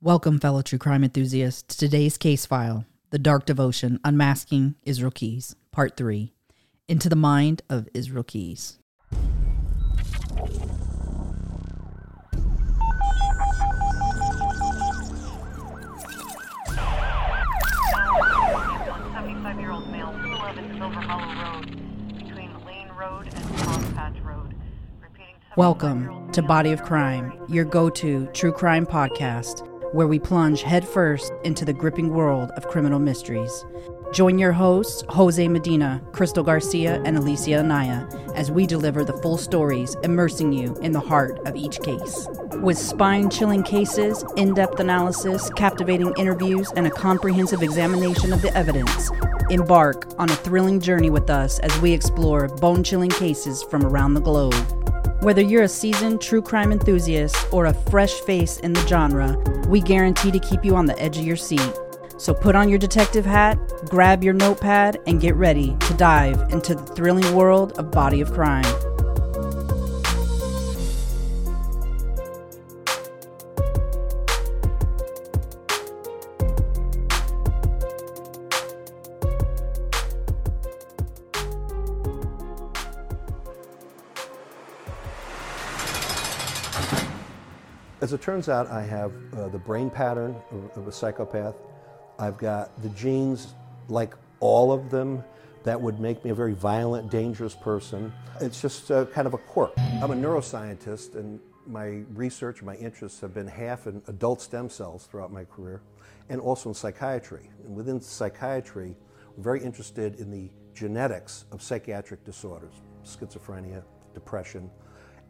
Welcome, fellow true crime enthusiasts, to today's case file The Dark Devotion Unmasking Israel Keyes, Part 3 Into the Mind of Israel Keyes. Seventy-five-year-old male, 211 Silver Hollow Road, between Lane Road and Cross Patch Road. Repeating, 75-year-old Welcome to Body of Crime, your go to true crime podcast, where we plunge headfirst into the gripping world of criminal mysteries. Join your hosts, Jose Medina, Crystal Garcia, and Alicia Anaya, as we deliver the full stories, immersing you in the heart of each case. With spine chilling cases, in depth analysis, captivating interviews, and a comprehensive examination of the evidence, embark on a thrilling journey with us as we explore bone chilling cases from around the globe. Whether you're a seasoned true crime enthusiast or a fresh face in the genre, we guarantee to keep you on the edge of your seat. So put on your detective hat, grab your notepad, and get ready to dive into the thrilling world of Body of Crime. As it turns out, I have uh, the brain pattern of, a psychopath. I've got the genes, like all of them, that would make me a very violent, dangerous person. It's just uh, kind of a quirk. I'm a neuroscientist, and my research, my interests have been half in adult stem cells throughout my career, and also in psychiatry. And within psychiatry, we're very interested in the genetics of psychiatric disorders, schizophrenia, depression,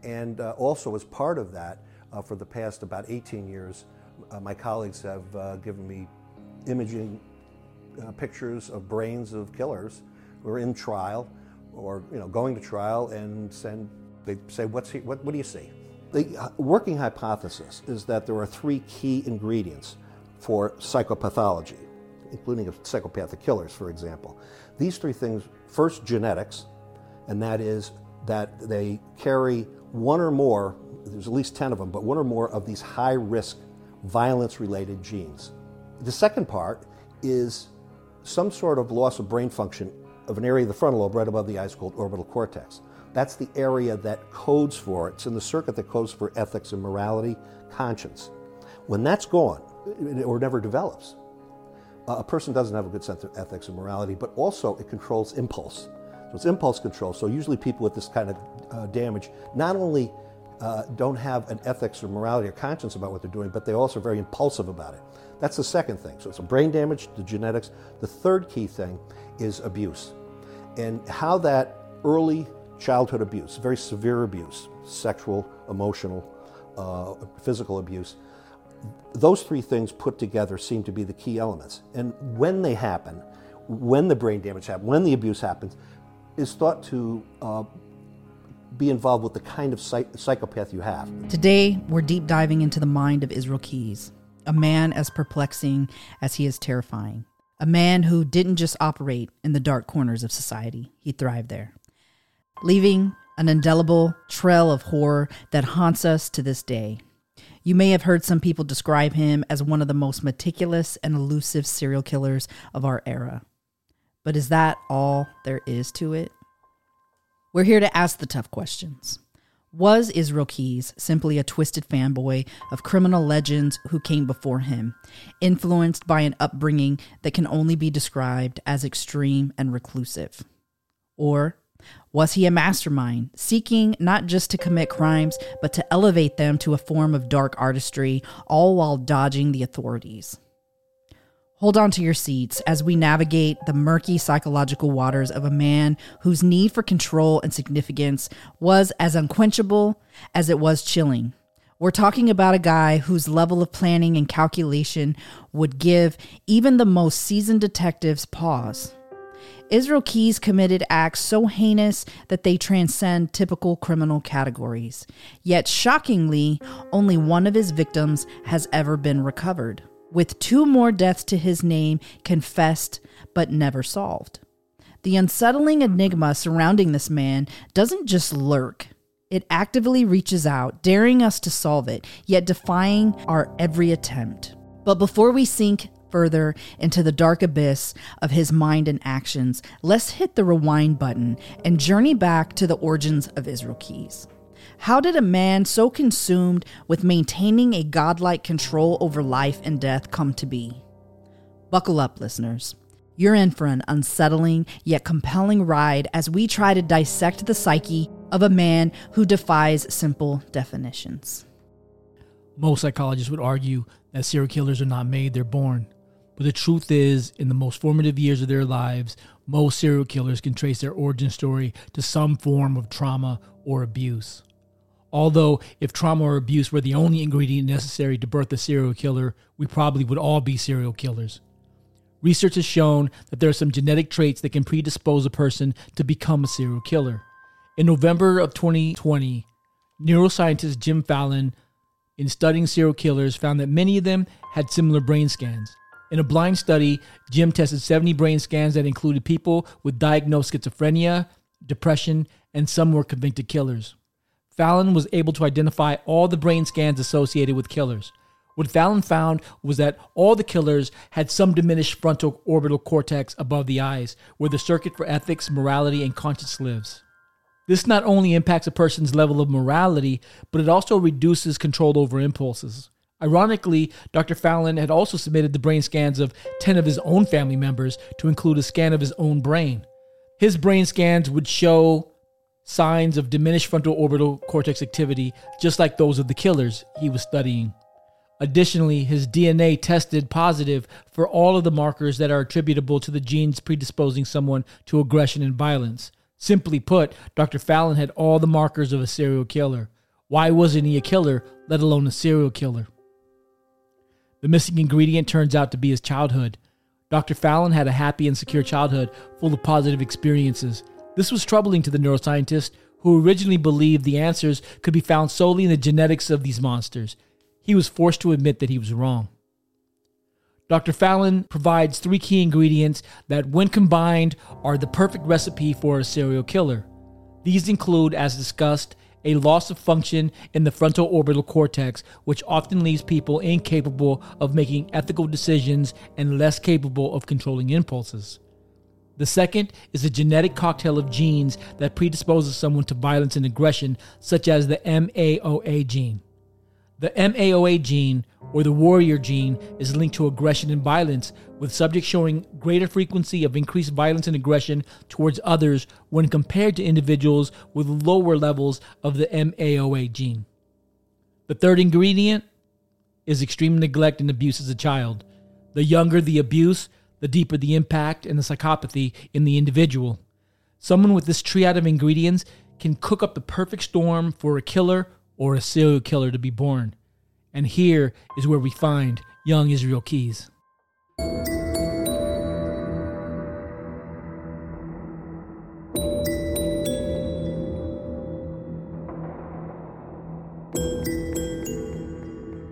and uh, also as part of that, uh, for the past about 18 years, uh, my colleagues have uh, given me imaging uh, pictures of brains of killers who are in trial or you know going to trial and send they say what's he, what, what do you see? The uh, working hypothesis is that there are three key ingredients for psychopathology including psychopathic killers for example. These three things first genetics and that is that they carry one or more there's at least 10 of them but one or more of these high risk violence related genes the second part is some sort of loss of brain function of an area of the frontal lobe right above the eyes called orbital cortex. That's the area that codes for, it's in the circuit that codes for ethics and morality, conscience. When that's gone, or never develops, a person doesn't have a good sense of ethics and morality, but also it controls impulse. So it's impulse control. So usually people with this kind of uh, damage not only uh, don't have an ethics or morality or conscience about what they're doing, but they also are very impulsive about it. That's the second thing. So it's a brain damage, the genetics. The third key thing is abuse. And how that early childhood abuse, very severe abuse, sexual, emotional, uh, physical abuse, those three things put together seem to be the key elements. And when they happen, when the brain damage happens, when the abuse happens, is thought to uh, be involved with the kind of psych- psychopath you have. Today, we're deep diving into the mind of Israel Keyes, a man as perplexing as he is terrifying. A man who didn't just operate in the dark corners of society, he thrived there, leaving an indelible trail of horror that haunts us to this day. You may have heard some people describe him as one of the most meticulous and elusive serial killers of our era. But is that all there is to it? We're here to ask the tough questions. Was Israel Keyes simply a twisted fanboy of criminal legends who came before him, influenced by an upbringing that can only be described as extreme and reclusive? Or was he a mastermind, seeking not just to commit crimes, but to elevate them to a form of dark artistry, all while dodging the authorities? Hold on to your seats as we navigate the murky psychological waters of a man whose need for control and significance was as unquenchable as it was chilling. We're talking about a guy whose level of planning and calculation would give even the most seasoned detectives pause. Israel Keyes committed acts so heinous that they transcend typical criminal categories. Yet, shockingly, only one of his victims has ever been recovered with two more deaths to his name confessed but never solved. The unsettling enigma surrounding this man doesn't just lurk, it actively reaches out, daring us to solve it, yet defying our every attempt. But before we sink further into the dark abyss of his mind and actions, let's hit the rewind button and journey back to the origins of Israel Keyes. How did a man so consumed with maintaining a godlike control over life and death come to be? Buckle up, listeners. You're in for an unsettling yet compelling ride as we try to dissect the psyche of a man who defies simple definitions. Most psychologists would argue that serial killers are not made, they're born. But the truth is, in the most formative years of their lives, most serial killers can trace their origin story to some form of trauma or abuse. Although, if trauma or abuse were the only ingredient necessary to birth a serial killer, we probably would all be serial killers. Research has shown that there are some genetic traits that can predispose a person to become a serial killer. In November of 2020, neuroscientist Jim Fallon in studying serial killers found that many of them had similar brain scans. In a blind study, Jim tested 70 brain scans that included people with diagnosed schizophrenia, depression, and some were convicted killers. Fallon was able to identify all the brain scans associated with killers. What Fallon found was that all the killers had some diminished frontal orbital cortex above the eyes, where the circuit for ethics, morality, and conscience lives. This not only impacts a person's level of morality, but it also reduces control over impulses. Ironically, Dr. Fallon had also submitted the brain scans of 10 of his own family members to include a scan of his own brain. His brain scans would show signs of diminished frontal orbital cortex activity, just like those of the killers he was studying. Additionally, his DNA tested positive for all of the markers that are attributable to the genes predisposing someone to aggression and violence. Simply put, Dr. Fallon had all the markers of a serial killer. Why wasn't he a killer, let alone a serial killer? The missing ingredient turns out to be his childhood. Dr. Fallon had a happy and secure childhood full of positive experiences. This was troubling to the neuroscientist, who originally believed the answers could be found solely in the genetics of these monsters. He was forced to admit that he was wrong. Dr. Fallon provides three key ingredients that, when combined, are the perfect recipe for a serial killer. These include, as discussed, a loss of function in the frontal orbital cortex, which often leaves people incapable of making ethical decisions and less capable of controlling impulses. The second is a genetic cocktail of genes that predisposes someone to violence and aggression, such as the MAOA gene. The MAOA gene, or the warrior gene, is linked to aggression and violence, with subjects showing greater frequency of increased violence and aggression towards others when compared to individuals with lower levels of the MAOA gene. The third ingredient is extreme neglect and abuse as a child. The younger the abuse, the deeper the impact and the psychopathy in the individual. Someone with this triad of ingredients can cook up the perfect storm for a killer or a serial killer to be born. And here is where we find young Israel Keyes.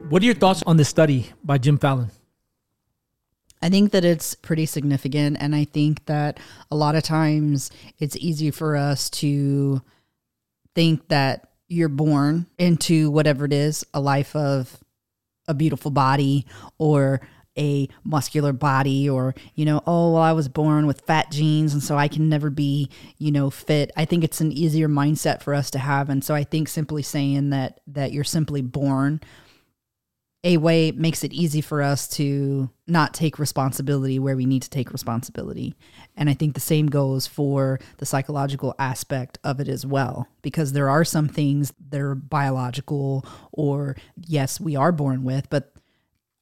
What are your thoughts on this study by Jim Fallon? I think that it's pretty significant. And I think that a lot of times it's easy for us to think that you're born into whatever it is a life of a beautiful body or a muscular body or you know oh well i was born with fat genes and so i can never be you know fit i think it's an easier mindset for us to have and so i think simply saying that that you're simply born a way makes it easy for us to not take responsibility where we need to take responsibility. And I think the same goes for the psychological aspect of it as well, because there are some things that are biological, or yes, we are born with, but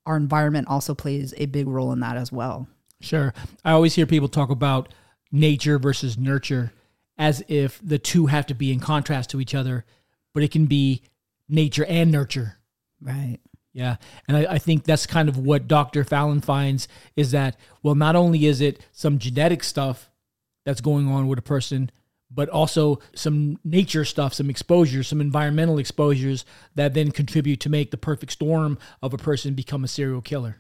our environment also plays a big role in that as well. Sure. I always hear people talk about nature versus nurture as if the two have to be in contrast to each other, but it can be nature and nurture. Right. Yeah. And I, I, think that's kind of what Dr. Fallon finds is that, well, not only is it some genetic stuff that's going on with a person, but also some nature stuff, some exposures, some environmental exposures that then contribute to make the perfect storm of a person become a serial killer.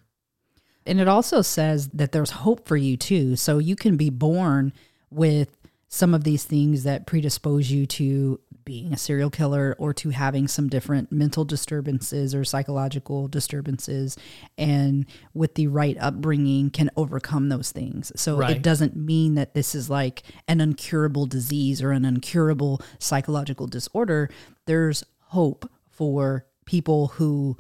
And it also says that there's hope for you too. So you can be born with some of these things that predispose you to being a serial killer or to having some different mental disturbances or psychological disturbances and with the right upbringing can overcome those things so Right. it doesn't mean that this is like an incurable disease or an incurable psychological disorder there's hope for people who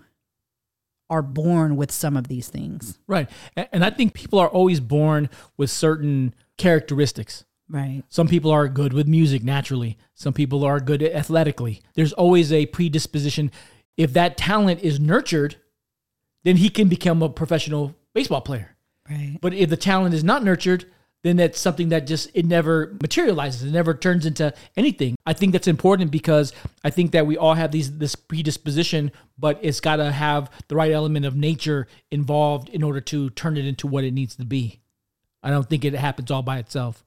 are born with some of these things Right. And I think people are always born with certain characteristics. Right Some people are good with music naturally. Some people are good athletically. There's always a predisposition. If that talent is nurtured, then he can become a professional baseball player. right But if the talent is not nurtured, then that's something that just it never materializes. It never turns into anything. I think that's important because I think that we all have these this predisposition, but it's got to have the right element of nature involved in order to turn it into what it needs to be. I don't think it happens all by itself.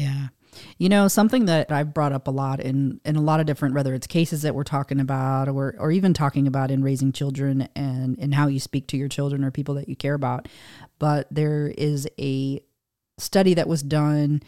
Yeah. You know, something that I've brought up a lot in, in a lot of different, whether it's cases that we're talking about or, or even talking about in raising children and, and how you speak to your children or people that you care about. But there is a study that was done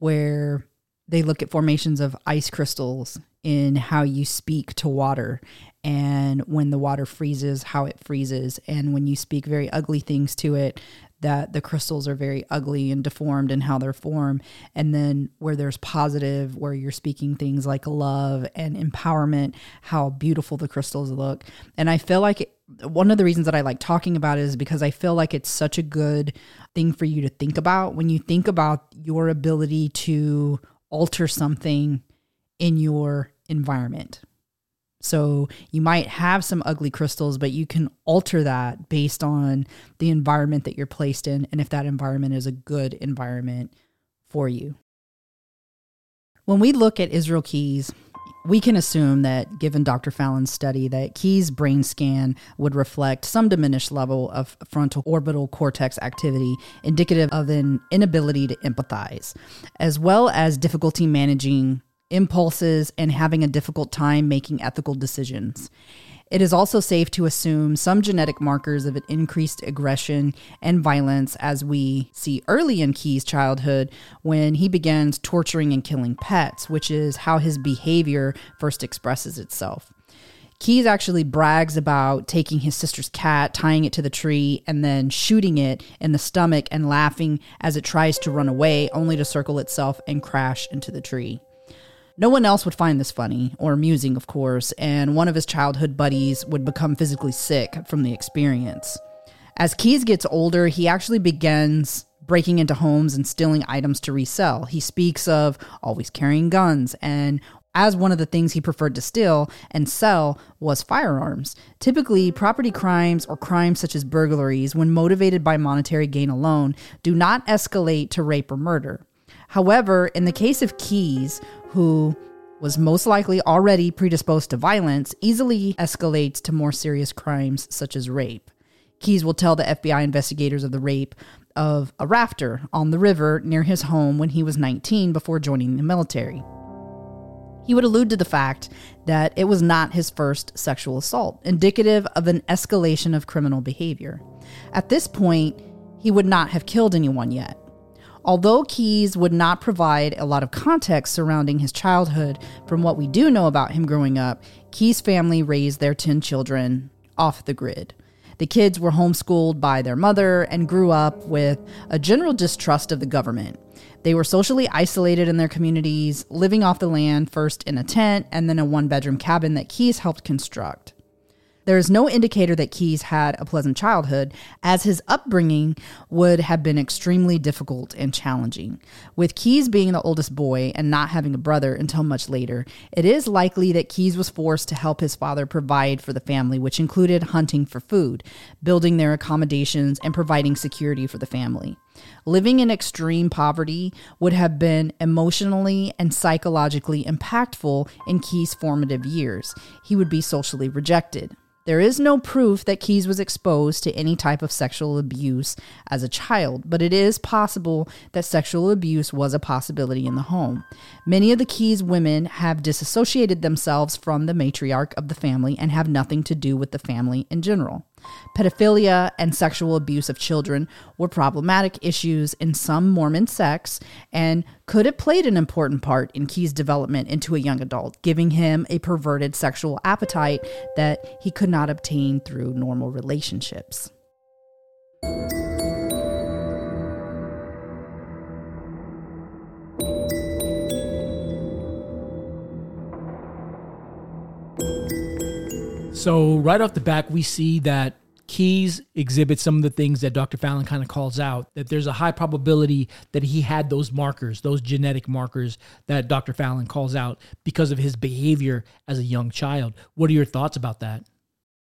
where they look at formations of ice crystals in how you speak to water and when the water freezes, how it freezes. And when you speak very ugly things to it, that the crystals are very ugly and deformed in how they're formed. And then where there's positive, where you're speaking things like love and empowerment, how beautiful the crystals look. And I feel like it, one of the reasons that I like talking about it is because I feel like it's such a good thing for you to think about when you think about your ability to alter something in your environment. So you might have some ugly crystals, but you can alter that based on the environment that you're placed in and if that environment is a good environment for you. When we look at Israel Keyes, we can assume that given Dr. Fallon's study that Keyes' brain scan would reflect some diminished level of frontal orbital cortex activity indicative of an inability to empathize as well as difficulty managing impulses and having a difficult time making ethical decisions. It is also safe to assume some genetic markers of an increased aggression and violence as we see early in Keyes' childhood when he begins torturing and killing pets, which is how his behavior first expresses itself. Keyes actually brags about taking his sister's cat, tying it to the tree, and then shooting it in the stomach and laughing as it tries to run away, only to circle itself and crash into the tree. No one else would find this funny, or amusing, of course, and one of his childhood buddies would become physically sick from the experience. As Keyes gets older, he actually begins breaking into homes and stealing items to resell. He speaks of always carrying guns, and as one of the things he preferred to steal and sell was firearms. Typically, property crimes or crimes such as burglaries, when motivated by monetary gain alone, do not escalate to rape or murder. However, in the case of Keyes, who was most likely already predisposed to violence, easily escalates to more serious crimes such as rape. Keyes will tell the FBI investigators of the rape of a rafter on the river near his home when he was 19 before joining the military. He would allude to the fact that it was not his first sexual assault, indicative of an escalation of criminal behavior. At this point, he would not have killed anyone yet. Although Keyes would not provide a lot of context surrounding his childhood from what we do know about him growing up, Keyes' family raised their 10 children off the grid. The kids were homeschooled by their mother and grew up with a general distrust of the government. They were socially isolated in their communities, living off the land, first in a tent and then a one bedroom cabin that Keyes helped construct. There is no indicator that Keyes had a pleasant childhood, as his upbringing would have been extremely difficult and challenging. With Keyes being the oldest boy and not having a brother until much later, it is likely that Keyes was forced to help his father provide for the family, which included hunting for food, building their accommodations, and providing security for the family. Living in extreme poverty would have been emotionally and psychologically impactful in Keyes' formative years. He would be socially rejected. There is no proof that Keyes was exposed to any type of sexual abuse as a child, but it is possible that sexual abuse was a possibility in the home. Many of the Keyes women have disassociated themselves from the matriarch of the family and have nothing to do with the family in general. Pedophilia and sexual abuse of children were problematic issues in some Mormon sects and could have played an important part in Keyes' development into a young adult, giving him a perverted sexual appetite that he could not obtain through normal relationships. So right off the back, we see that Keyes exhibits some of the things that Dr. Fallon kind of calls out. That there's a high probability that he had those markers, those genetic markers that Dr. Fallon calls out because of his behavior as a young child. What are your thoughts about that?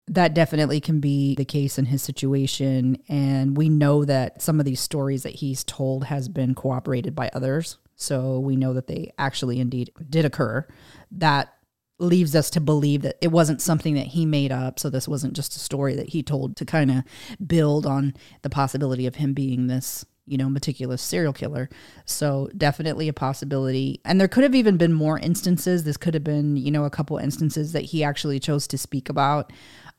that definitely can be the case in his situation and we know that some of these stories that he's told has been cooperated by others so we know that they actually indeed did occur that leaves us to believe that it wasn't something that he made up. So this wasn't just a story that he told to kind of build on the possibility of him being this you know meticulous serial killer. So definitely a possibility. And there could have even been more instances. This could have been you know a couple instances that he actually chose to speak about.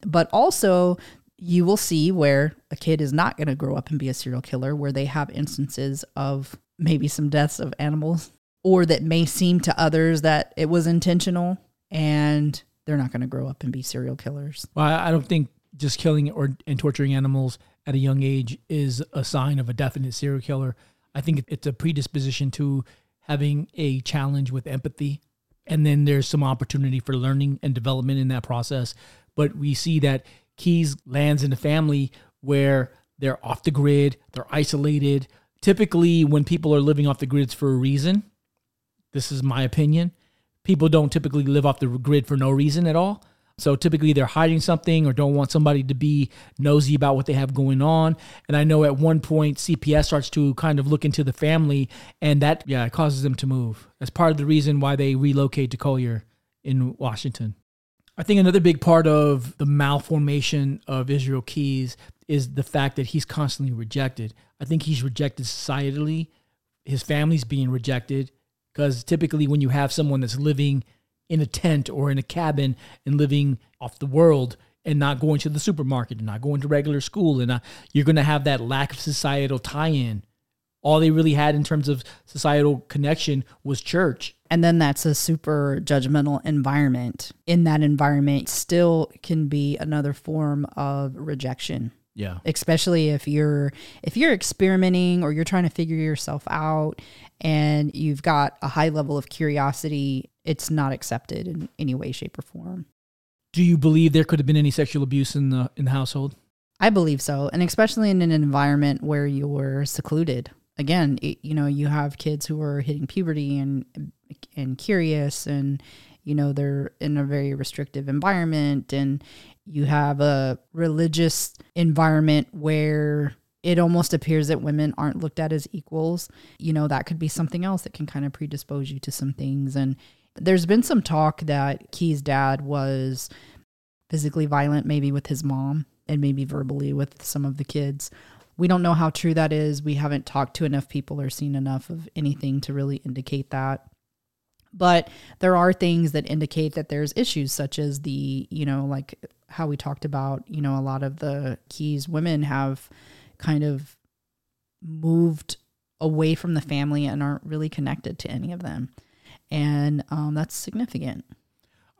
But also, you will see where a kid is not going to grow up and be a serial killer, where they have instances of maybe some deaths of animals, or that may seem to others that it was intentional and they're not going to grow up and be serial killers. Well, I don't think just killing or and torturing animals at a young age is a sign of a definite serial killer. I think it's a predisposition to having a challenge with empathy. And then there's some opportunity for learning and development in that process but we see that Keyes lands in a family where they're off the grid, they're isolated. Typically, when people are living off the grids for a reason, this is my opinion, people don't typically live off the grid for no reason at all. So typically they're hiding something or don't want somebody to be nosy about what they have going on. And I know at one point CPS starts to kind of look into the family and that yeah, it causes them to move. That's part of the reason why they relocate to Colville in Washington. I think another big part of the malformation of Israel Keyes is the fact that he's constantly rejected. I think he's rejected societally. His family's being rejected because typically when you have someone that's living in a tent or in a cabin and living off the world and not going to the supermarket and not going to regular school and not, you're going to have that lack of societal tie-in all they really had in terms of societal connection was church. And then that's a super judgmental environment. In that environment, still can be another form of rejection. Yeah. Especially if you're if you're experimenting or you're trying to figure yourself out and you've got a high level of curiosity, it's not accepted in any way, shape, or form. Do you believe there could have been any sexual abuse in the in the household? I believe so, and especially in an environment where you're secluded again, it, you know, you have kids who are hitting puberty and and curious, and you know they're in a very restrictive environment, and you have a religious environment where it almost appears that women aren't looked at as equals. You know, that could be something else that can kind of predispose you to some things. And there's been some talk that Keyes' dad was physically violent, maybe with his mom and maybe verbally with some of the kids. We don't know how true that is. We haven't talked to enough people or seen enough of anything to really indicate that. But there are things that indicate that there's issues, such as the, you know, like how we talked about, you know, a lot of the Keyes women have kind of moved away from the family and aren't really connected to any of them. And um, that's significant.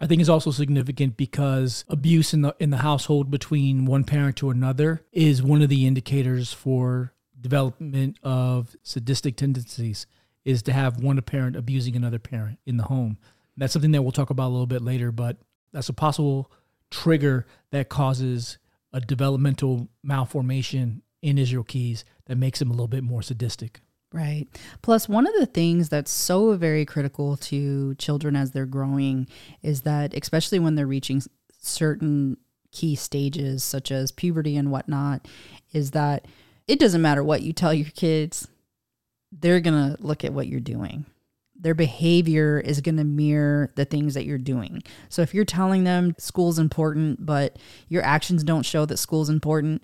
I think is also significant because abuse in the in the household between one parent to another is one of the indicators for development of sadistic tendencies is to have one parent abusing another parent in the home. That's something that we'll talk about a little bit later, but that's a possible trigger that causes a developmental malformation in Israel Keyes that makes him a little bit more sadistic. Right. Plus, one of the things that's so very critical to children as they're growing is that, especially when they're reaching certain key stages, such as puberty and whatnot, is that it doesn't matter what you tell your kids, they're going to look at what you're doing. Their behavior is going to mirror the things that you're doing. So if you're telling them school's important, but your actions don't show that school's important,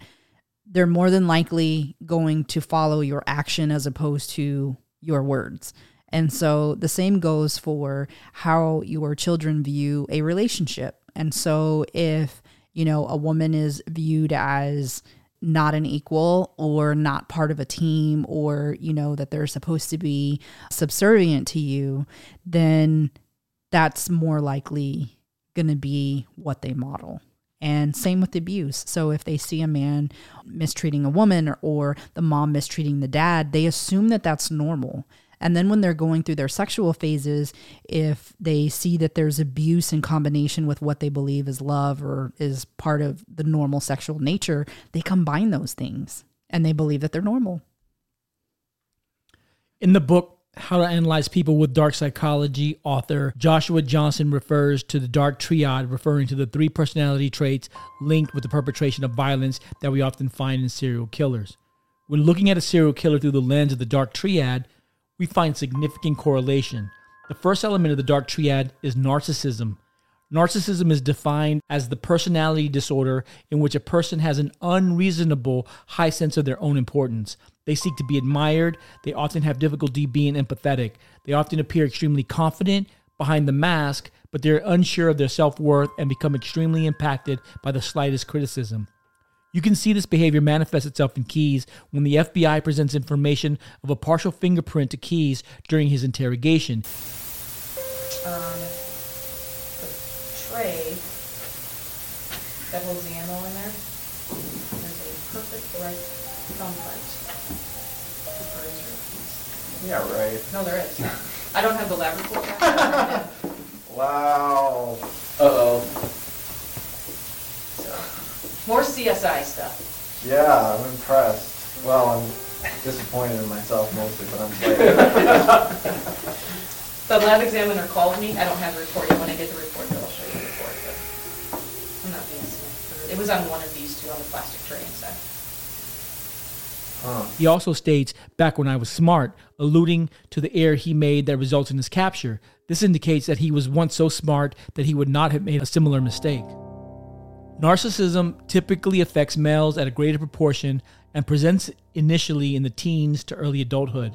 they're more than likely going to follow your action as opposed to your words. And so the same goes for how your children view a relationship. And so if you know, a woman is viewed as not an equal or not part of a team or, you know, that they're supposed to be subservient to you, then that's more likely going to be what they model. And same with abuse. So if they see a man mistreating a woman or, or, the mom mistreating the dad, they assume that that's normal. And then when they're going through their sexual phases, if they see that there's abuse in combination with what they believe is love or is part of the normal sexual nature, they combine those things and they believe that they're normal. In the book, how to Analyze People with Dark Psychology, author Joshua Johnson refers to the dark triad, referring to the three personality traits linked with the perpetration of violence that we often find in serial killers. When looking at a serial killer through the lens of the dark triad, we find significant correlation. The first element of the dark triad is narcissism. Narcissism is defined as the personality disorder in which a person has an unreasonable high sense of their own importance. They seek to be admired. They often have difficulty being empathetic. They often appear extremely confident behind the mask, but they're unsure of their self worth and become extremely impacted by the slightest criticism. You can see this behavior manifest itself in Keyes when the FBI presents information of a partial fingerprint to Keyes during his interrogation. Um, the tray that holds the Yeah, right. No, there is. I don't have the lab report back. Wow. Uh-oh. So, More CSI stuff. Yeah, I'm impressed. Well, I'm disappointed in myself mostly, but I'm excited. The lab examiner called me. I don't have the report yet. When I get the report, I'll show you the report. But I'm not being silly. It was on one of these two on the plastic tray inside. He also states, back when I was smart, alluding to the error he made that results in his capture. This indicates that he was once so smart that he would not have made a similar mistake. Narcissism typically affects males at a greater proportion and presents initially in the teens to early adulthood.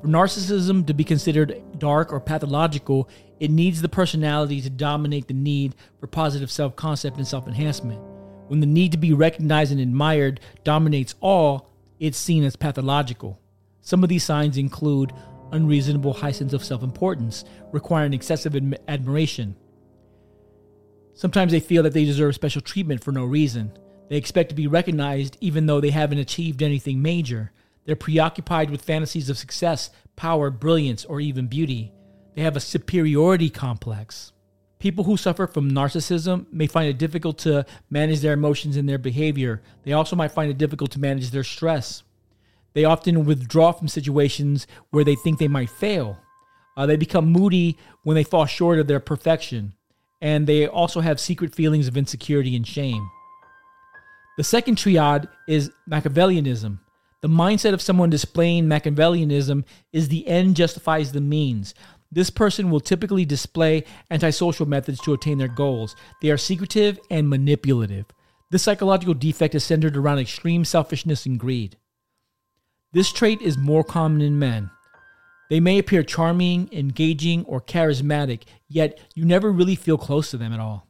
For narcissism to be considered dark or pathological, it needs the personality to dominate the need for positive self concept and self enhancement. When the need to be recognized and admired dominates all, it's seen as pathological. Some of these signs include unreasonable high sense of self importance, requiring excessive admi- admiration, Sometimes they feel that they deserve special treatment for no reason. They expect to be recognized even though they haven't achieved anything major. They're preoccupied with fantasies of success, power, brilliance, or even beauty. They have a superiority complex. People who suffer from narcissism may find it difficult to manage their emotions and their behavior. They also might find it difficult to manage their stress. They often withdraw from situations where they think they might fail. Uh, they become moody when they fall short of their perfection and they also have secret feelings of insecurity and shame. The second triad is Machiavellianism. The mindset of someone displaying Machiavellianism is the end justifies the means. This person will typically display antisocial methods to attain their goals. They are secretive and manipulative. This psychological defect is centered around extreme selfishness and greed. This trait is more common in men. They may appear charming, engaging, or charismatic, yet you never really feel close to them at all.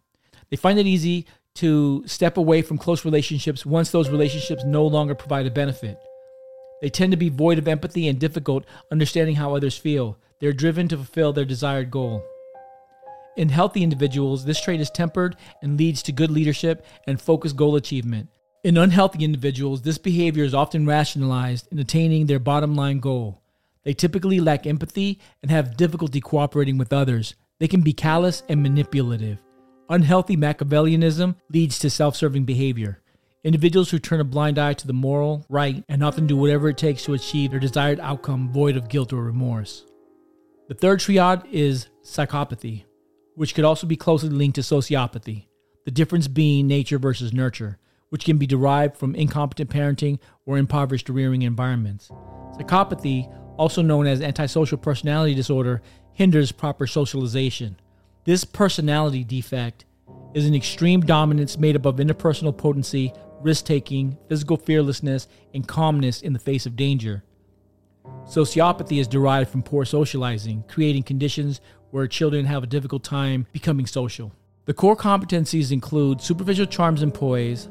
They find it easy to step away from close relationships once those relationships no longer provide a benefit. They tend to be void of empathy and difficult understanding how others feel. They're driven to fulfill their desired goal. In healthy individuals, this trait is tempered and leads to good leadership and focused goal achievement. In unhealthy individuals, this behavior is often rationalized in attaining their bottom line goal. They typically lack empathy and have difficulty cooperating with others. They can be callous and manipulative. Unhealthy Machiavellianism leads to self serving behavior. Individuals who turn a blind eye to the moral, right, and often do whatever it takes to achieve their desired outcome void of guilt or remorse. The third triad is psychopathy, which could also be closely linked to sociopathy, the difference being nature versus nurture, which can be derived from incompetent parenting or impoverished rearing environments. Psychopathy also known as antisocial personality disorder, hinders proper socialization. This personality defect is an extreme dominance made up of interpersonal potency, risk taking, physical fearlessness, and calmness in the face of danger. Sociopathy is derived from poor socializing, creating conditions where children have a difficult time becoming social. The core competencies include superficial charms and poise,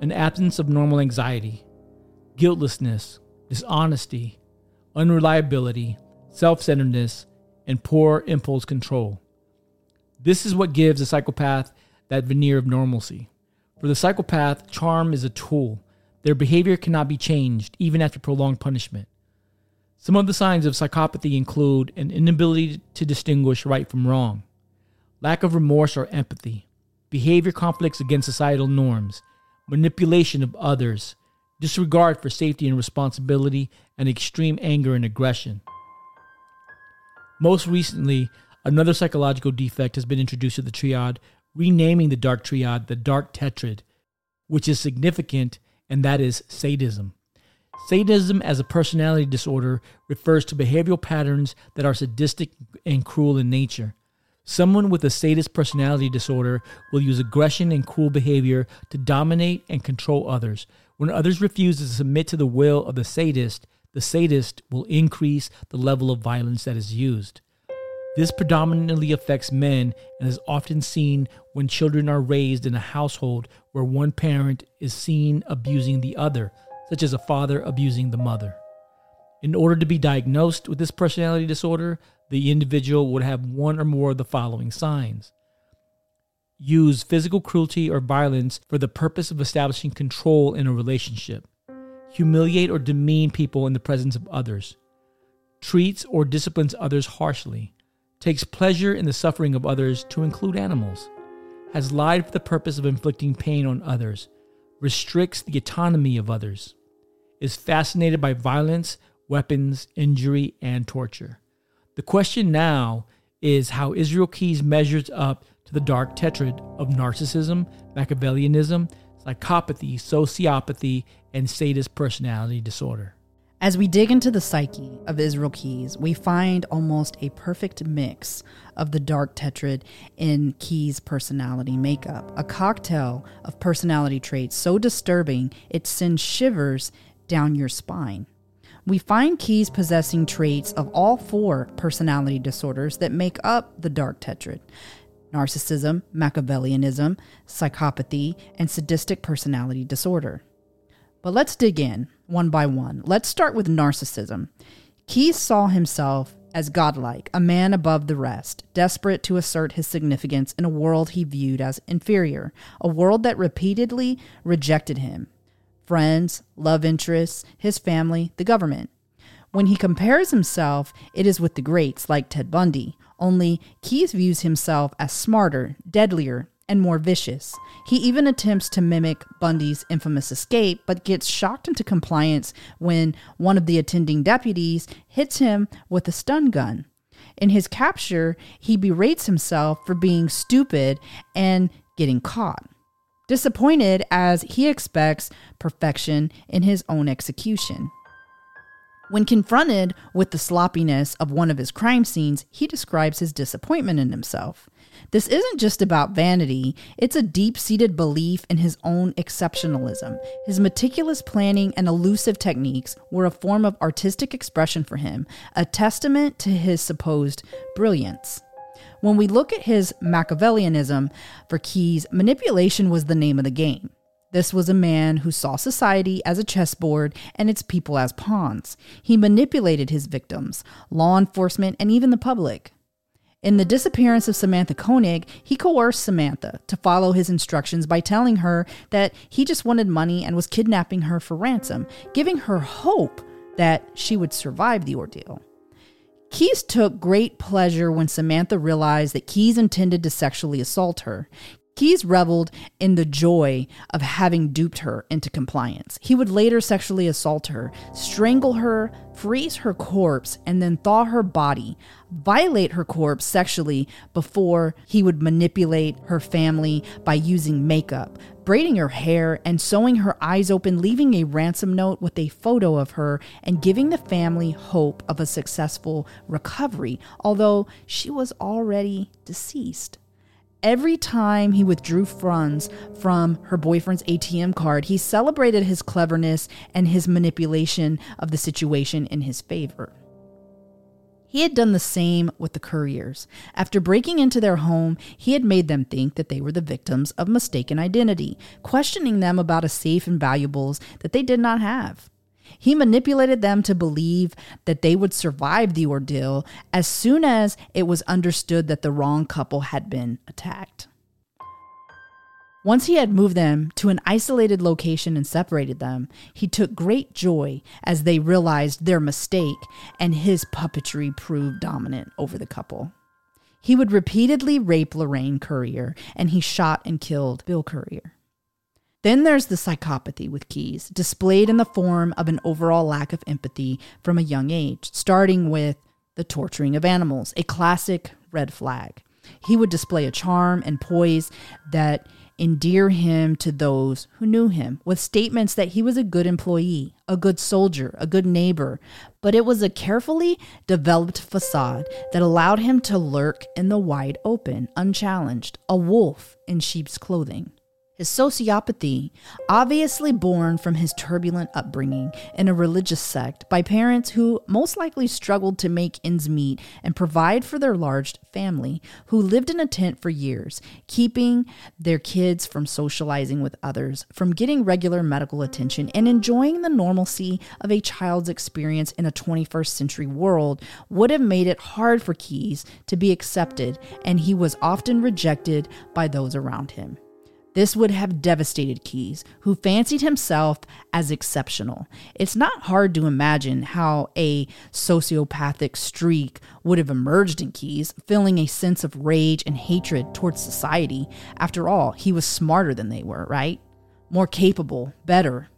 an absence of normal anxiety, guiltlessness, dishonesty, unreliability, self centeredness, and poor impulse control. This is what gives a psychopath that veneer of normalcy. For the psychopath, charm is a tool. Their behavior cannot be changed, even after prolonged punishment. Some of the signs of psychopathy include an inability to distinguish right from wrong, lack of remorse or empathy, behavior conflicts against societal norms, manipulation of others, disregard for safety and responsibility, and extreme anger and aggression. Most recently, another psychological defect has been introduced to the triad, renaming the dark triad the dark tetrad, which is significant, and that is sadism. Sadism as a personality disorder refers to behavioral patterns that are sadistic and cruel in nature. Someone with a sadist personality disorder will use aggression and cruel behavior to dominate and control others. When others refuse to submit to the will of the sadist, the sadist will increase the level of violence that is used. This predominantly affects men and is often seen when children are raised in a household where one parent is seen abusing the other, such as a father abusing the mother. In order to be diagnosed with this personality disorder, the individual would have one or more of the following signs. Use physical cruelty or violence for the purpose of establishing control in a relationship, humiliate or demean people in the presence of others, treats or disciplines others harshly, takes pleasure in the suffering of others to include animals, has lied for the purpose of inflicting pain on others, restricts the autonomy of others, is fascinated by violence, weapons, injury, and torture. The question now is how Israel Keyes measures up to the dark tetrad of narcissism, Machiavellianism, psychopathy, sociopathy, and sadist personality disorder. As we dig into the psyche of Israel Keyes, we find almost a perfect mix of the dark tetrad in Keyes' personality makeup, a cocktail of personality traits so disturbing it sends shivers down your spine. We find Keyes possessing traits of all four personality disorders that make up the dark tetrad narcissism, Machiavellianism, psychopathy, and sadistic personality disorder. But let's dig in one by one. Let's start with narcissism. Keyes saw himself as godlike, a man above the rest, desperate to assert his significance in a world he viewed as inferior, a world that repeatedly rejected him friends, love interests, his family, the government. When he compares himself, it is with the greats like Ted Bundy, only Keyes views himself as smarter, deadlier, and more vicious. He even attempts to mimic Bundy's infamous escape, but gets shocked into compliance when one of the attending deputies hits him with a stun gun. In his capture, he berates himself for being stupid and getting caught. Disappointed as he expects perfection in his own execution. When confronted with the sloppiness of one of his crime scenes, he describes his disappointment in himself. This isn't just about vanity, it's a deep seated belief in his own exceptionalism. His meticulous planning and elusive techniques were a form of artistic expression for him, a testament to his supposed brilliance. When we look at his Machiavellianism for Keyes, manipulation was the name of the game. This was a man who saw society as a chessboard and its people as pawns. He manipulated his victims, law enforcement, and even the public. In the disappearance of Samantha Koenig, he coerced Samantha to follow his instructions by telling her that he just wanted money and was kidnapping her for ransom, giving her hope that she would survive the ordeal. Keyes took great pleasure when Samantha realized that Keyes intended to sexually assault her. Keyes reveled in the joy of having duped her into compliance. He would later sexually assault her, strangle her, freeze her corpse, and then thaw her body, violate her corpse sexually before he would manipulate her family by using makeup, braiding her hair, and sewing her eyes open, leaving a ransom note with a photo of her, and giving the family hope of a successful recovery, although she was already deceased. Every time he withdrew funds from her boyfriend's ATM card, he celebrated his cleverness and his manipulation of the situation in his favor. He had done the same with the Curriers. After breaking into their home, he had made them think that they were the victims of mistaken identity, questioning them about a safe and valuables that they did not have. He manipulated them to believe that they would survive the ordeal as soon as it was understood that the wrong couple had been attacked. Once he had moved them to an isolated location and separated them, he took great joy as they realized their mistake and his puppetry proved dominant over the couple. He would repeatedly rape Lorraine Currier and he shot and killed Bill Currier. Then there's the psychopathy with Keyes, displayed in the form of an overall lack of empathy from a young age, starting with the torturing of animals, a classic red flag. He would display a charm and poise that endear him to those who knew him with statements that he was a good employee, a good soldier, a good neighbor, but it was a carefully developed facade that allowed him to lurk in the wide open, unchallenged, a wolf in sheep's clothing. His sociopathy, obviously born from his turbulent upbringing in a religious sect by parents who most likely struggled to make ends meet and provide for their large family, who lived in a tent for years, keeping their kids from socializing with others, from getting regular medical attention, and enjoying the normalcy of a child's experience in a 21st century world, would have made it hard for Keyes to be accepted, and he was often rejected by those around him. This would have devastated Keyes, who fancied himself as exceptional. It's not hard to imagine how a sociopathic streak would have emerged in Keyes, filling a sense of rage and hatred towards society. After all, he was smarter than they were, right? More capable, better.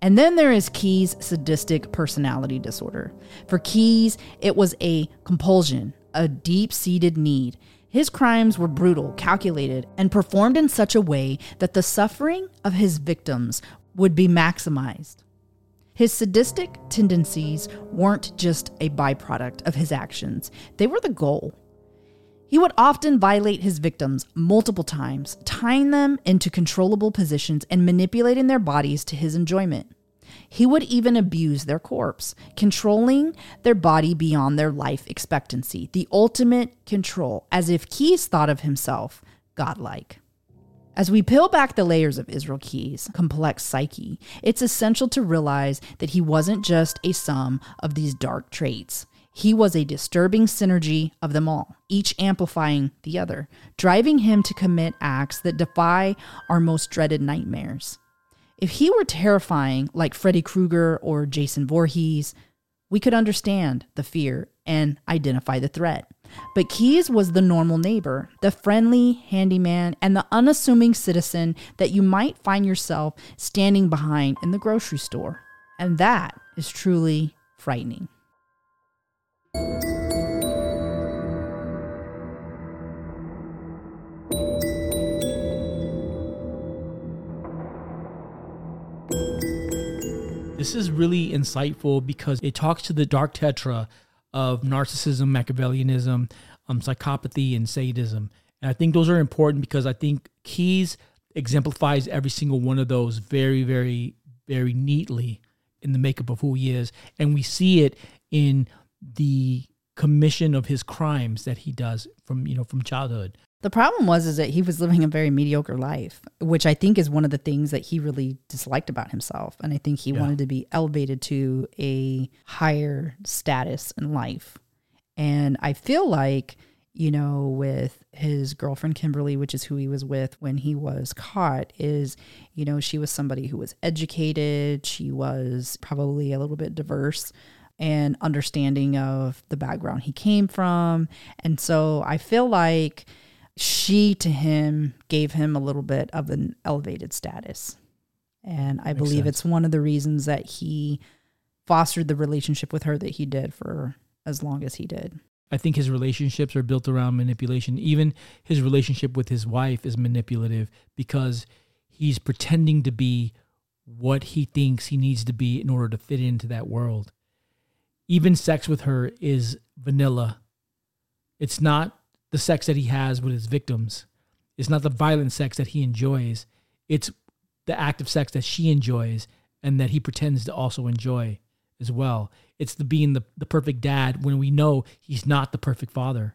And then there is Keyes' sadistic personality disorder. For Keyes, it was a compulsion, a deep seated need. His crimes were brutal, calculated, and performed in such a way that the suffering of his victims would be maximized. His sadistic tendencies weren't just a byproduct of his actions, they were the goal. He would often violate his victims multiple times, tying them into controllable positions and manipulating their bodies to his enjoyment. He would even abuse their corpse, controlling their body beyond their life expectancy, the ultimate control, as if Keyes thought of himself godlike. As we peel back the layers of Israel Keyes' complex psyche, it's essential to realize that he wasn't just a sum of these dark traits. He was a disturbing synergy of them all, each amplifying the other, driving him to commit acts that defy our most dreaded nightmares. If he were terrifying like Freddy Krueger or Jason Voorhees, we could understand the fear and identify the threat. But Keyes was the normal neighbor, the friendly handyman, and the unassuming citizen that you might find yourself standing behind in the grocery store. And that is truly frightening. This is really insightful because it talks to the dark tetrad of narcissism, Machiavellianism, um, psychopathy, and sadism. And I think those are important because I think Keyes exemplifies every single one of those very, very, very neatly in the makeup of who he is. And we see it in the commission of his crimes that he does from, you know, from childhood. The problem was is that he was living a very mediocre life, which I think is one of the things that he really disliked about himself. And I think he Yeah. wanted to be elevated to a higher status in life. And I feel like, you know, with his girlfriend Kimberly, which is who he was with when he was caught, is, you know, she was somebody who was educated. She was probably a little bit diverse and understanding of the background he came from. And so I feel like she to him gave him a little bit of an elevated status. And I Makes believe sense. it's one of the reasons that he fostered the relationship with her that he did for as long as he did. I think his relationships are built around manipulation. Even his relationship with his wife is manipulative because he's pretending to be what he thinks he needs to be in order to fit into that world. Even sex with her is vanilla. It's not the sex that he has with his victims. It's not the violent sex that he enjoys. It's the act of sex that she enjoys and that he pretends to also enjoy as well. It's the being the, the perfect dad when we know he's not the perfect father.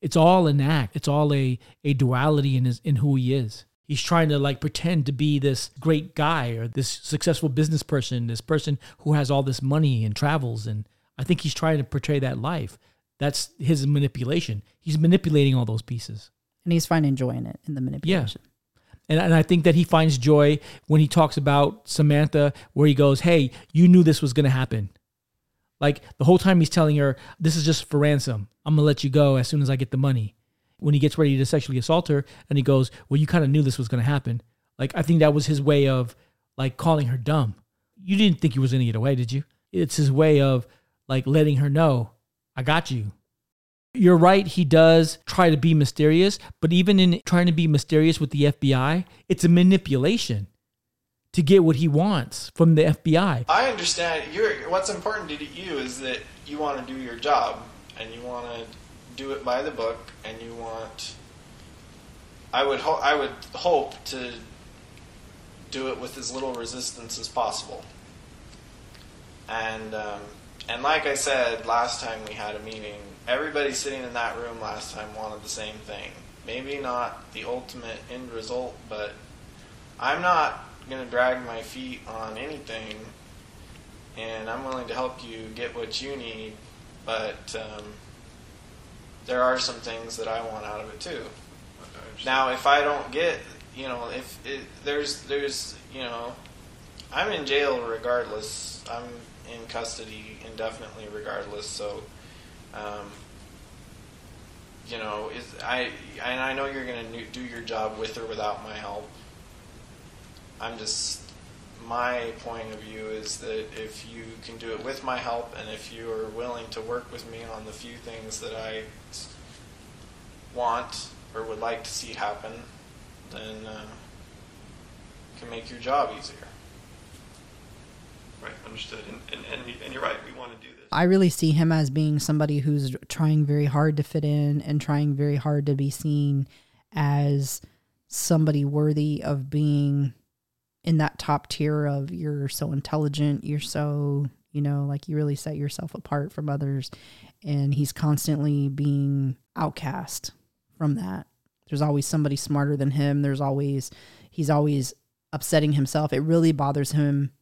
It's all an act. It's all a, a duality in his in who he is. He's trying to like pretend to be this great guy or this successful business person, this person who has all this money and travels. And I think he's trying to portray that life. That's his manipulation. He's manipulating all those pieces. And he's finding joy in it, in the manipulation. Yeah. And, and I think that he finds joy when he talks about Samantha, where he goes, Hey, you knew this was going to happen. Like the whole time he's telling her, This is just for ransom. I'm going to let you go as soon as I get the money. When he gets ready to sexually assault her, and he goes, Well, you kind of knew this was going to happen. Like, I think that was his way of like calling her dumb. You didn't think he was going to get away, did you? It's his way of like letting her know, I got you. You're right, he does try to be mysterious, but even in trying to be mysterious with the FBI, it's a manipulation to get what he wants from the FBI. I understand. You're, what's important to you is that you want to do your job and you want to do it by the book and you want. I would ho- I would hope to do it with as little resistance as possible. And um, and like I said last time we had a meeting, everybody sitting in that room last time wanted the same thing. Maybe not the ultimate end result, but I'm not going to drag my feet on anything, and I'm willing to help you get what you need, but um, there are some things that I want out of it too. Now, if I don't get, you know, if it, there's, there's, you know, I'm in jail regardless. I'm in custody indefinitely regardless. So, um, you know, is I and I know you're going to do your job with or without my help. I'm just my point of view is that if you can do it with my help and if you are willing to work with me on the few things that I want or would like to see happen, then uh, can make your job easier. Right, understood. And, and, and, and you're right, we want to do this. I really see him as being somebody who's trying very hard to fit in and trying very hard to be seen as somebody worthy of being in that top tier of you're so intelligent, you're so, you know, like you really set yourself apart from others. And he's constantly being outcast from that. There's always somebody smarter than him. There's always, he's always upsetting himself. It really bothers him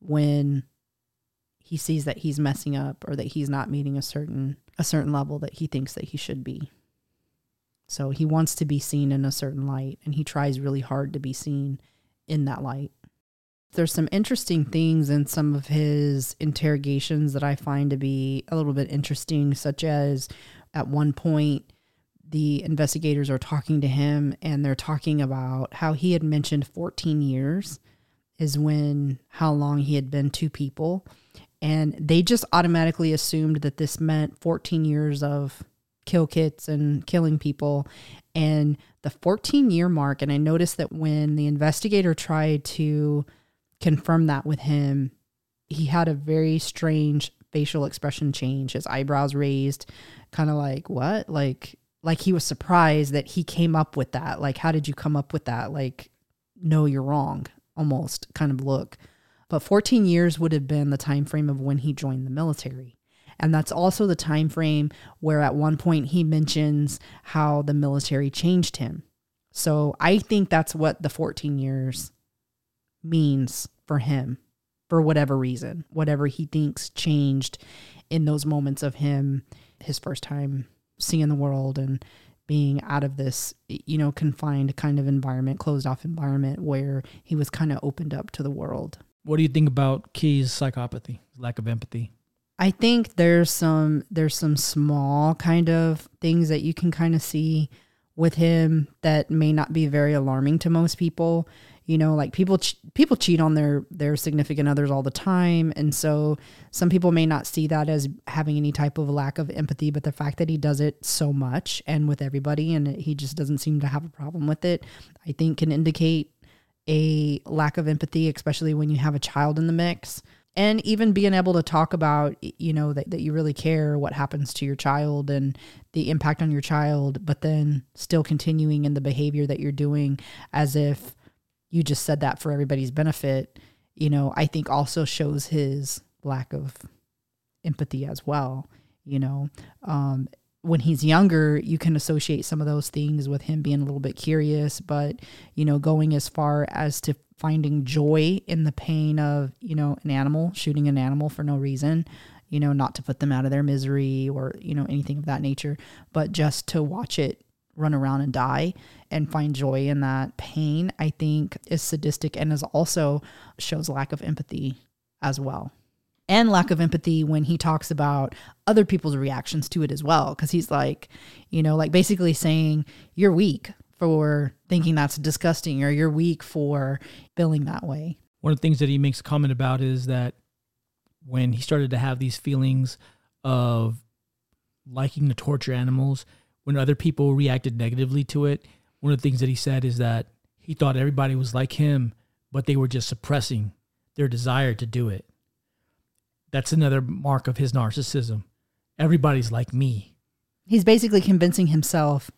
when he sees that he's messing up or that he's not meeting a certain a certain level that he thinks that he should be. So he wants to be seen in a certain light and he tries really hard to be seen in that light. There's some interesting things in some of his interrogations that I find to be a little bit interesting, such as at one point, the investigators are talking to him and they're talking about how he had mentioned 14 years is when how long he had been two people. And they just automatically assumed that this meant 14 years of kill kits and killing people. And the 14 year mark, and I noticed that when the investigator tried to confirm that with him, he had a very strange facial expression change, his eyebrows raised, kind of like, what? Like, like he was surprised that he came up with that. Like, how did you come up with that? Like, no, you're wrong, almost kind of look. But 14 years would have been the time frame of when he joined the military. And that's also the time frame where at one point he mentions how the military changed him. So I think that's what the 14 years means for him for whatever reason, whatever he thinks changed in those moments of him his first time seeing the world and being out of this, you know, confined kind of environment, closed off environment where he was kind of opened up to the world. What do you think about Keyes' psychopathy, lack of empathy? I think there's some there's some small kind of things that you can kind of see with him that may not be very alarming to most people. You know, like people people cheat on their their significant others all the time, and so some people may not see that as having any type of lack of empathy. But the fact that he does it so much and with everybody, and he just doesn't seem to have a problem with it, I think can indicate a lack of empathy, especially when you have a child in the mix and even being able to talk about you know that, that you really care what happens to your child and the impact on your child but then still continuing in the behavior that you're doing as if you just said that for everybody's benefit you know i think also shows his lack of empathy as well. You know, um, when he's younger, you can associate some of those things with him being a little bit curious, but, you know, going as far as to finding joy in the pain of, you know, an animal, shooting an animal for no reason, you know, not to put them out of their misery or, you know, anything of that nature, but just to watch it run around and die and find joy in that pain, I think is sadistic and is also shows lack of empathy as well. And lack of empathy when he talks about other people's reactions to it as well. Cause he's like, you know, like basically saying, you're weak for thinking that's disgusting or you're weak for feeling that way. One of the things that he makes comment about is that when he started to have these feelings of liking to torture animals, when other people reacted negatively to it, one of the things that he said is that he thought everybody was like him, but they were just suppressing their desire to do it. That's another mark of his narcissism. Everybody's like me. He's basically convincing himself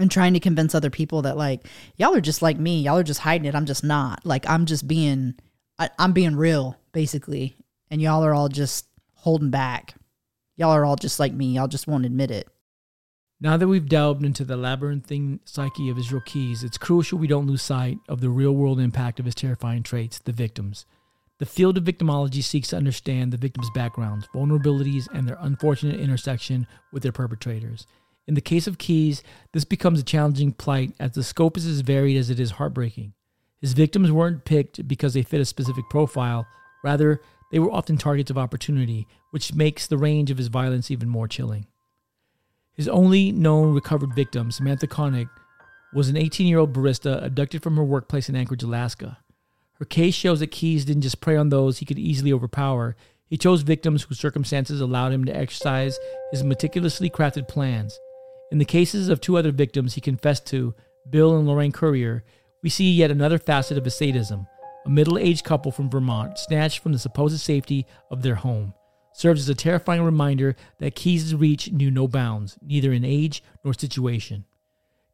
and trying to convince other people that like y'all are just like me. Y'all are just hiding it. I'm just not. Like I'm just being I, I'm being real basically, and y'all are all just holding back. Y'all are all just like me. Y'all just won't admit it. Now that we've delved into the labyrinthine psyche of Israel Keyes, it's crucial we don't lose sight of the real world impact of his terrifying traits, the victims. The field of victimology seeks to understand the victims' backgrounds, vulnerabilities, and their unfortunate intersection with their perpetrators. In the case of Keyes, this becomes a challenging plight as the scope is as varied as it is heartbreaking. His victims weren't picked because they fit a specific profile, rather, they were often targets of opportunity, which makes the range of his violence even more chilling. His only known recovered victim, Samantha Koenig, was an 18 year old barista abducted from her workplace in Anchorage, Alaska. Her case shows that Keyes didn't just prey on those he could easily overpower, he chose victims whose circumstances allowed him to exercise his meticulously crafted plans. In the cases of two other victims he confessed to, Bill and Lorraine Currier, we see yet another facet of his sadism. A middle aged couple from Vermont, snatched from the supposed safety of their home serves as a terrifying reminder that Keyes' reach knew no bounds, neither in age nor situation.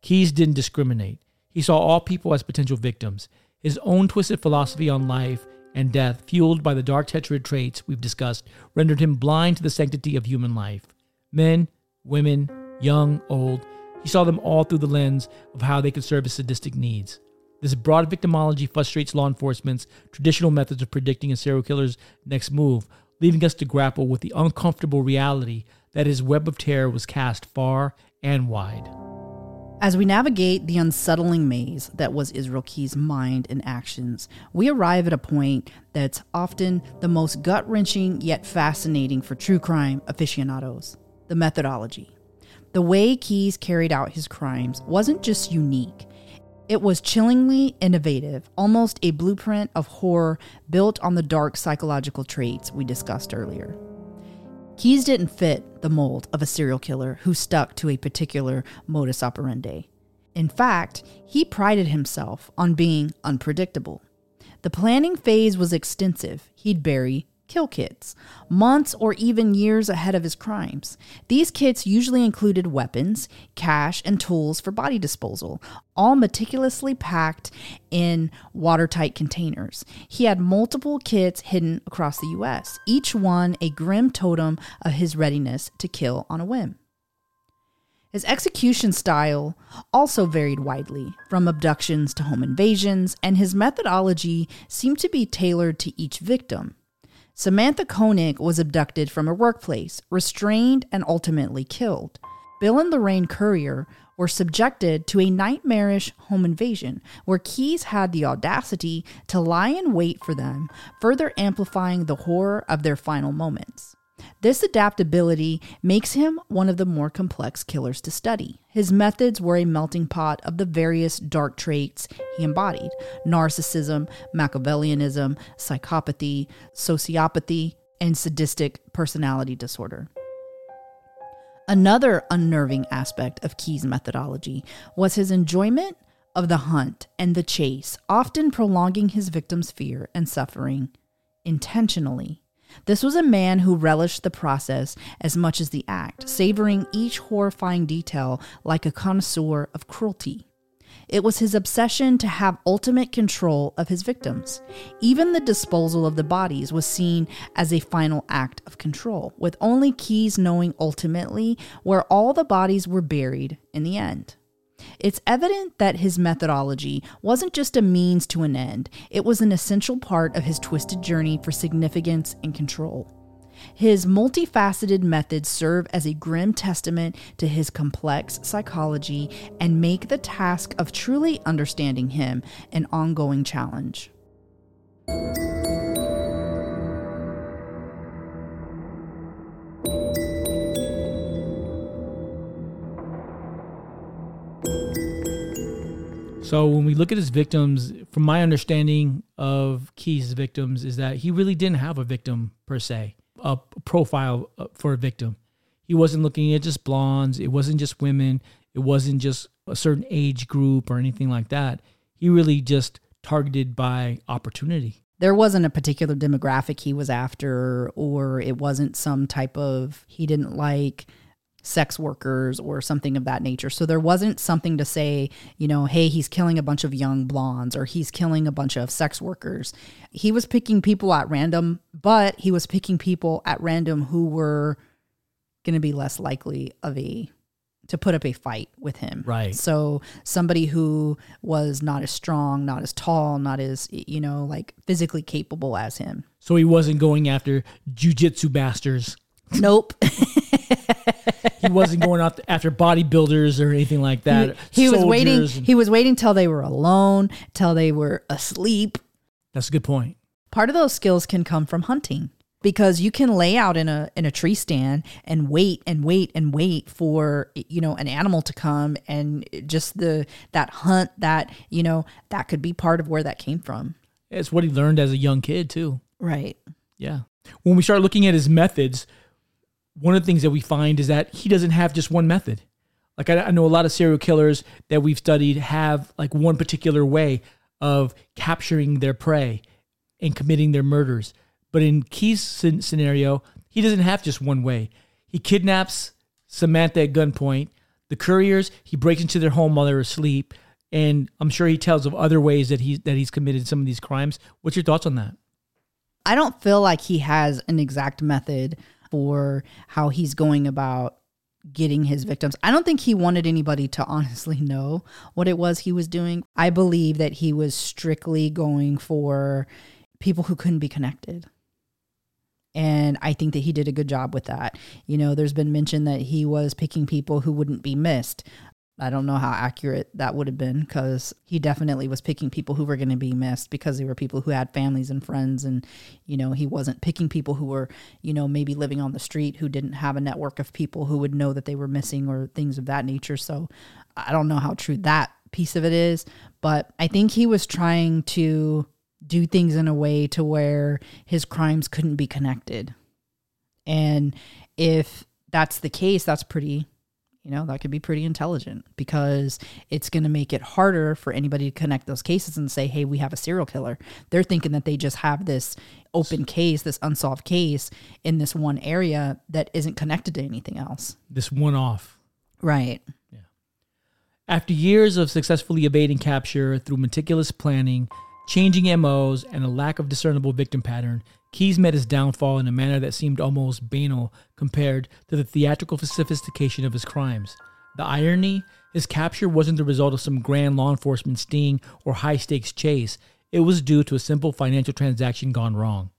Keyes didn't discriminate. He saw all people as potential victims. His own twisted philosophy on life and death, fueled by the dark tetrad traits we've discussed, rendered him blind to the sanctity of human life. Men, women, young, old, he saw them all through the lens of how they could serve his sadistic needs. This broad victimology frustrates law enforcement's traditional methods of predicting a serial killer's next move, leaving us to grapple with the uncomfortable reality that his web of terror was cast far and wide. As we navigate the unsettling maze that was Israel Keyes' mind and actions, we arrive at a point that's often the most gut wrenching yet fascinating for true crime aficionados the methodology. The way Keyes carried out his crimes wasn't just unique, it was chillingly innovative, almost a blueprint of horror built on the dark psychological traits we discussed earlier. Keyes didn't fit the mold of a serial killer who stuck to a particular modus operandi. In fact, he prided himself on being unpredictable. The planning phase was extensive. He'd bury kill kits, months or even years ahead of his crimes. These kits usually included weapons, cash, and tools for body disposal, all meticulously packed in watertight containers. He had multiple kits hidden across the US, each one a grim totem of his readiness to kill on a whim. His execution style also varied widely, from abductions to home invasions, and his methodology seemed to be tailored to each victim. Samantha Koenig was abducted from her workplace, restrained, and ultimately killed. Bill and Lorraine Currier were subjected to a nightmarish home invasion where Keyes had the audacity to lie in wait for them, further amplifying the horror of their final moments. This adaptability makes him one of the more complex killers to study. His methods were a melting pot of the various dark traits he embodied narcissism, Machiavellianism, psychopathy, sociopathy, and sadistic personality disorder. Another unnerving aspect of Keyes' methodology was his enjoyment of the hunt and the chase, often prolonging his victim's fear and suffering intentionally. This was a man who relished the process as much as the act, savoring each horrifying detail like a connoisseur of cruelty. It was his obsession to have ultimate control of his victims. Even the disposal of the bodies was seen as a final act of control, with only Keyes knowing ultimately where all the bodies were buried in the end. It's evident that his methodology wasn't just a means to an end, it was an essential part of his twisted journey for significance and control. His multifaceted methods serve as a grim testament to his complex psychology and make the task of truly understanding him an ongoing challenge. So when we look at his victims, from my understanding of Keyes' victims, is that he really didn't have a victim per se, a profile uh, for a victim. He wasn't looking at just blondes. It wasn't just women. It wasn't just a certain age group or anything like that. He really just targeted by opportunity. There wasn't a particular demographic he was after, or it wasn't some type of, he didn't like sex workers or something of that nature. So there wasn't something to say, you know, hey, he's killing a bunch of young blondes or he's killing a bunch of sex workers. He was picking people at random, but he was picking people at random who were going to be less likely of a to put up a fight with him. Right. So somebody who was not as strong, not as tall, not as you know, like physically capable as him. So he wasn't going after jujitsu bastards. Nope. he wasn't going out after bodybuilders or anything like that. he, he was waiting he was waiting till they were alone till they were asleep That's a good point. part of those skills can come from hunting because you can lay out in a in a tree stand and wait and wait and wait for you know an animal to come and just the that hunt that you know that could be part of where that came from It's what he learned as a young kid too. right Yeah. When we start looking at his methods, one of the things that we find is that he doesn't have just one method. Like I, I know a lot of serial killers that we've studied have like one particular way of capturing their prey and committing their murders. But in Keyes' scenario, he doesn't have just one way. He kidnaps Samantha at gunpoint. The Curriers, he breaks into their home while they're asleep, and I'm sure he tells of other ways that he that he's committed some of these crimes. What's your thoughts on that? i don't feel like he has an exact method for how he's going about getting his victims. I don't think he wanted anybody to honestly know what it was he was doing. I believe that he was strictly going for people who couldn't be connected. And I think that he did a good job with that. You know, there's been mention that he was picking people who wouldn't be missed. I don't know how accurate that would have been because he definitely was picking people who were going to be missed because they were people who had families and friends. And, you know, he wasn't picking people who were, you know, maybe living on the street who didn't have a network of people who would know that they were missing or things of that nature. So I don't know how true that piece of it is, but I think he was trying to do things in a way to where his crimes couldn't be connected. And if that's the case, that's pretty you know that could be pretty intelligent because it's going to make it harder for anybody to connect those cases and say hey we have a serial killer. They're thinking that they just have this open case this unsolved case in this one area that isn't connected to anything else. This one off. right. Yeah. After years of successfully evading capture through meticulous planning, changing MOs, and a lack of discernible victim pattern, Keyes met his downfall in a manner that seemed almost banal compared to the theatrical sophistication of his crimes. The irony his capture wasn't the result of some grand law enforcement sting or high stakes chase, it was due to a simple financial transaction gone wrong.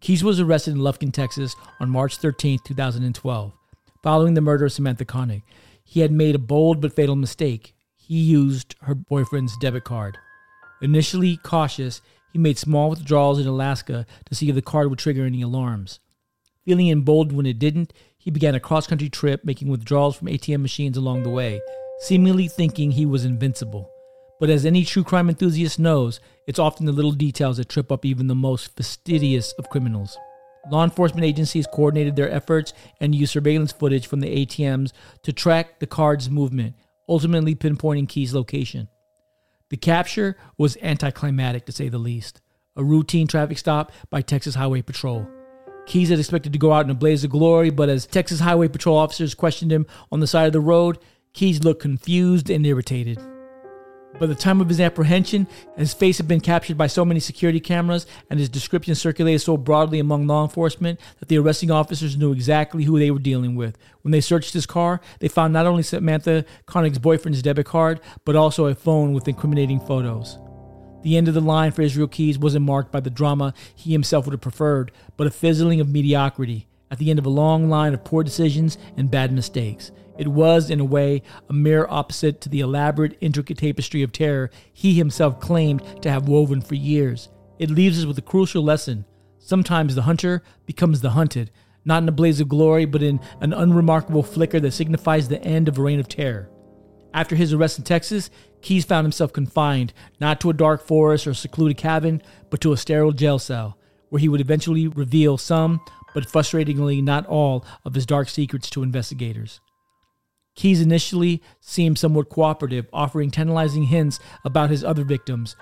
Keyes was arrested in Lufkin, Texas on March 13, 2012, following the murder of Samantha Koenig. He had made a bold but fatal mistake. He used her boyfriend's debit card. Initially cautious, he made small withdrawals in Alaska to see if the card would trigger any alarms. Feeling emboldened when it didn't, he began a cross country trip, making withdrawals from ATM machines along the way, seemingly thinking he was invincible. But as any true crime enthusiast knows, it's often the little details that trip up even the most fastidious of criminals. Law enforcement agencies coordinated their efforts and used surveillance footage from the ATMs to track the card's movement, ultimately pinpointing Keyes' location. The capture was anticlimactic to say the least. A routine traffic stop by Texas Highway Patrol. Keyes had expected to go out in a blaze of glory, but as Texas Highway Patrol officers questioned him on the side of the road, Keyes looked confused and irritated. By the time of his apprehension, his face had been captured by so many security cameras and his description circulated so broadly among law enforcement that the arresting officers knew exactly who they were dealing with. When they searched his car, they found not only Samantha Koenig's boyfriend's debit card, but also a phone with incriminating photos. The end of the line for Israel Keyes wasn't marked by the drama he himself would have preferred, but a fizzling of mediocrity at the end of a long line of poor decisions and bad mistakes. It was, in a way, a mirror opposite to the elaborate, intricate tapestry of terror he himself claimed to have woven for years. It leaves us with a crucial lesson. Sometimes the hunter becomes the hunted, not in a blaze of glory, but in an unremarkable flicker that signifies the end of a reign of terror. After his arrest in Texas, Keyes found himself confined, not to a dark forest or secluded cabin, but to a sterile jail cell, where he would eventually reveal some, but frustratingly not all, of his dark secrets to investigators. Keyes initially seemed somewhat cooperative, offering tantalizing hints about his other victims,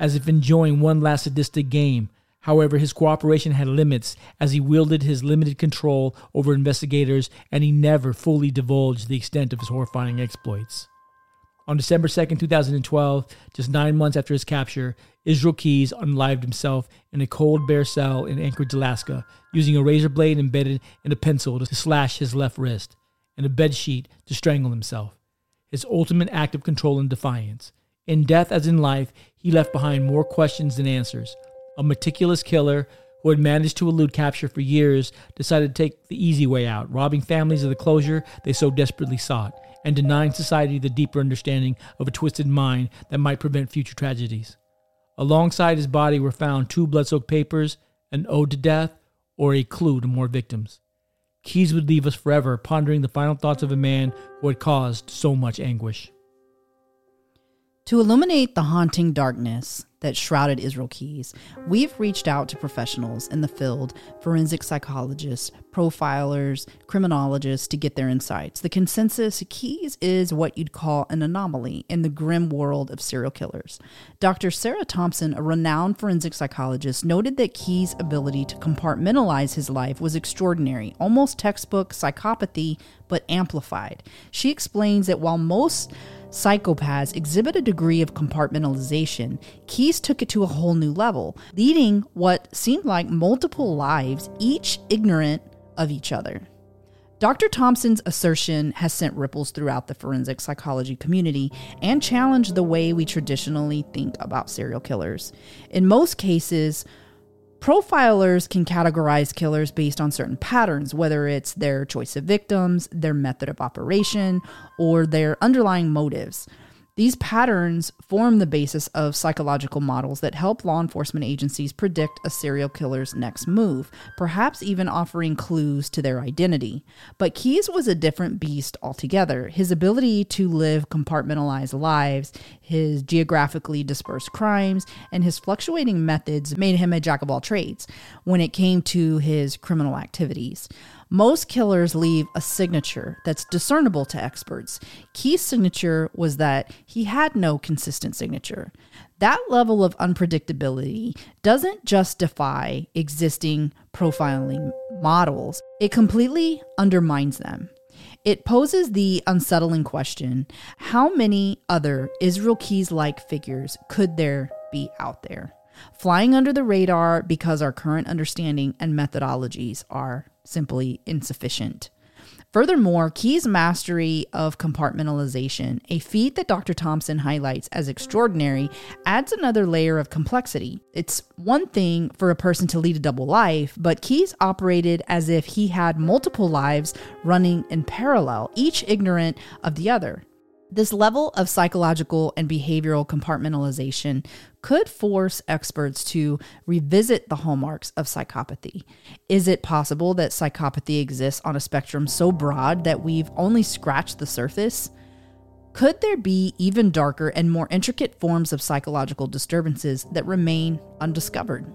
as if enjoying one last sadistic game. However, his cooperation had limits as he wielded his limited control over investigators and he never fully divulged the extent of his horrifying exploits. On December 2, 2012, just nine months after his capture, Israel Keyes unlived himself in a cold, bare cell in Anchorage, Alaska, using a razor blade embedded in a pencil to slash his left wrist and a bedsheet to strangle himself. His ultimate act of control and defiance. In death as in life, he left behind more questions than answers. A meticulous killer who had managed to elude capture for years decided to take the easy way out, robbing families of the closure they so desperately sought, and denying society the deeper understanding of a twisted mind that might prevent future tragedies. Alongside his body were found two blood soaked papers, an ode to death, or a clue to more victims. Keyes would leave us forever pondering the final thoughts of a man who had caused so much anguish. To illuminate the haunting darkness that shrouded Israel Keyes, we've reached out to professionals in the field forensic psychologists, profilers, criminologists to get their insights. The consensus Keyes is what you'd call an anomaly in the grim world of serial killers. Dr. Sarah Thompson, a renowned forensic psychologist, noted that Keyes' ability to compartmentalize his life was extraordinary, almost textbook psychopathy, but amplified. She explains that while most psychopaths exhibit a degree of compartmentalization, Keyes took it to a whole new level, leading what seemed like multiple lives, each ignorant of each other. Dr. Thompson's assertion has sent ripples throughout the forensic psychology community and challenged the way we traditionally think about serial killers. In most cases, Profilers can categorize killers based on certain patterns, whether it's their choice of victims, their method of operation, or their underlying motives. These patterns form the basis of psychological models that help law enforcement agencies predict a serial killer's next move, perhaps even offering clues to their identity. But Keyes was a different beast altogether. His ability to live compartmentalized lives, his geographically dispersed crimes, and his fluctuating methods made him a jack of all trades when it came to his criminal activities. Most killers leave a signature that's discernible to experts. Keyes' signature was that he had no consistent signature. That level of unpredictability doesn't justify existing profiling models, it completely undermines them. It poses the unsettling question how many other Israel Keyes like figures could there be out there? Flying under the radar because our current understanding and methodologies are simply insufficient. Furthermore, Keyes' mastery of compartmentalization, a feat that Dr. Thompson highlights as extraordinary, adds another layer of complexity. It's one thing for a person to lead a double life, but Keyes operated as if he had multiple lives running in parallel, each ignorant of the other. This level of psychological and behavioral compartmentalization could force experts to revisit the hallmarks of psychopathy. Is it possible that psychopathy exists on a spectrum so broad that we've only scratched the surface? Could there be even darker and more intricate forms of psychological disturbances that remain undiscovered?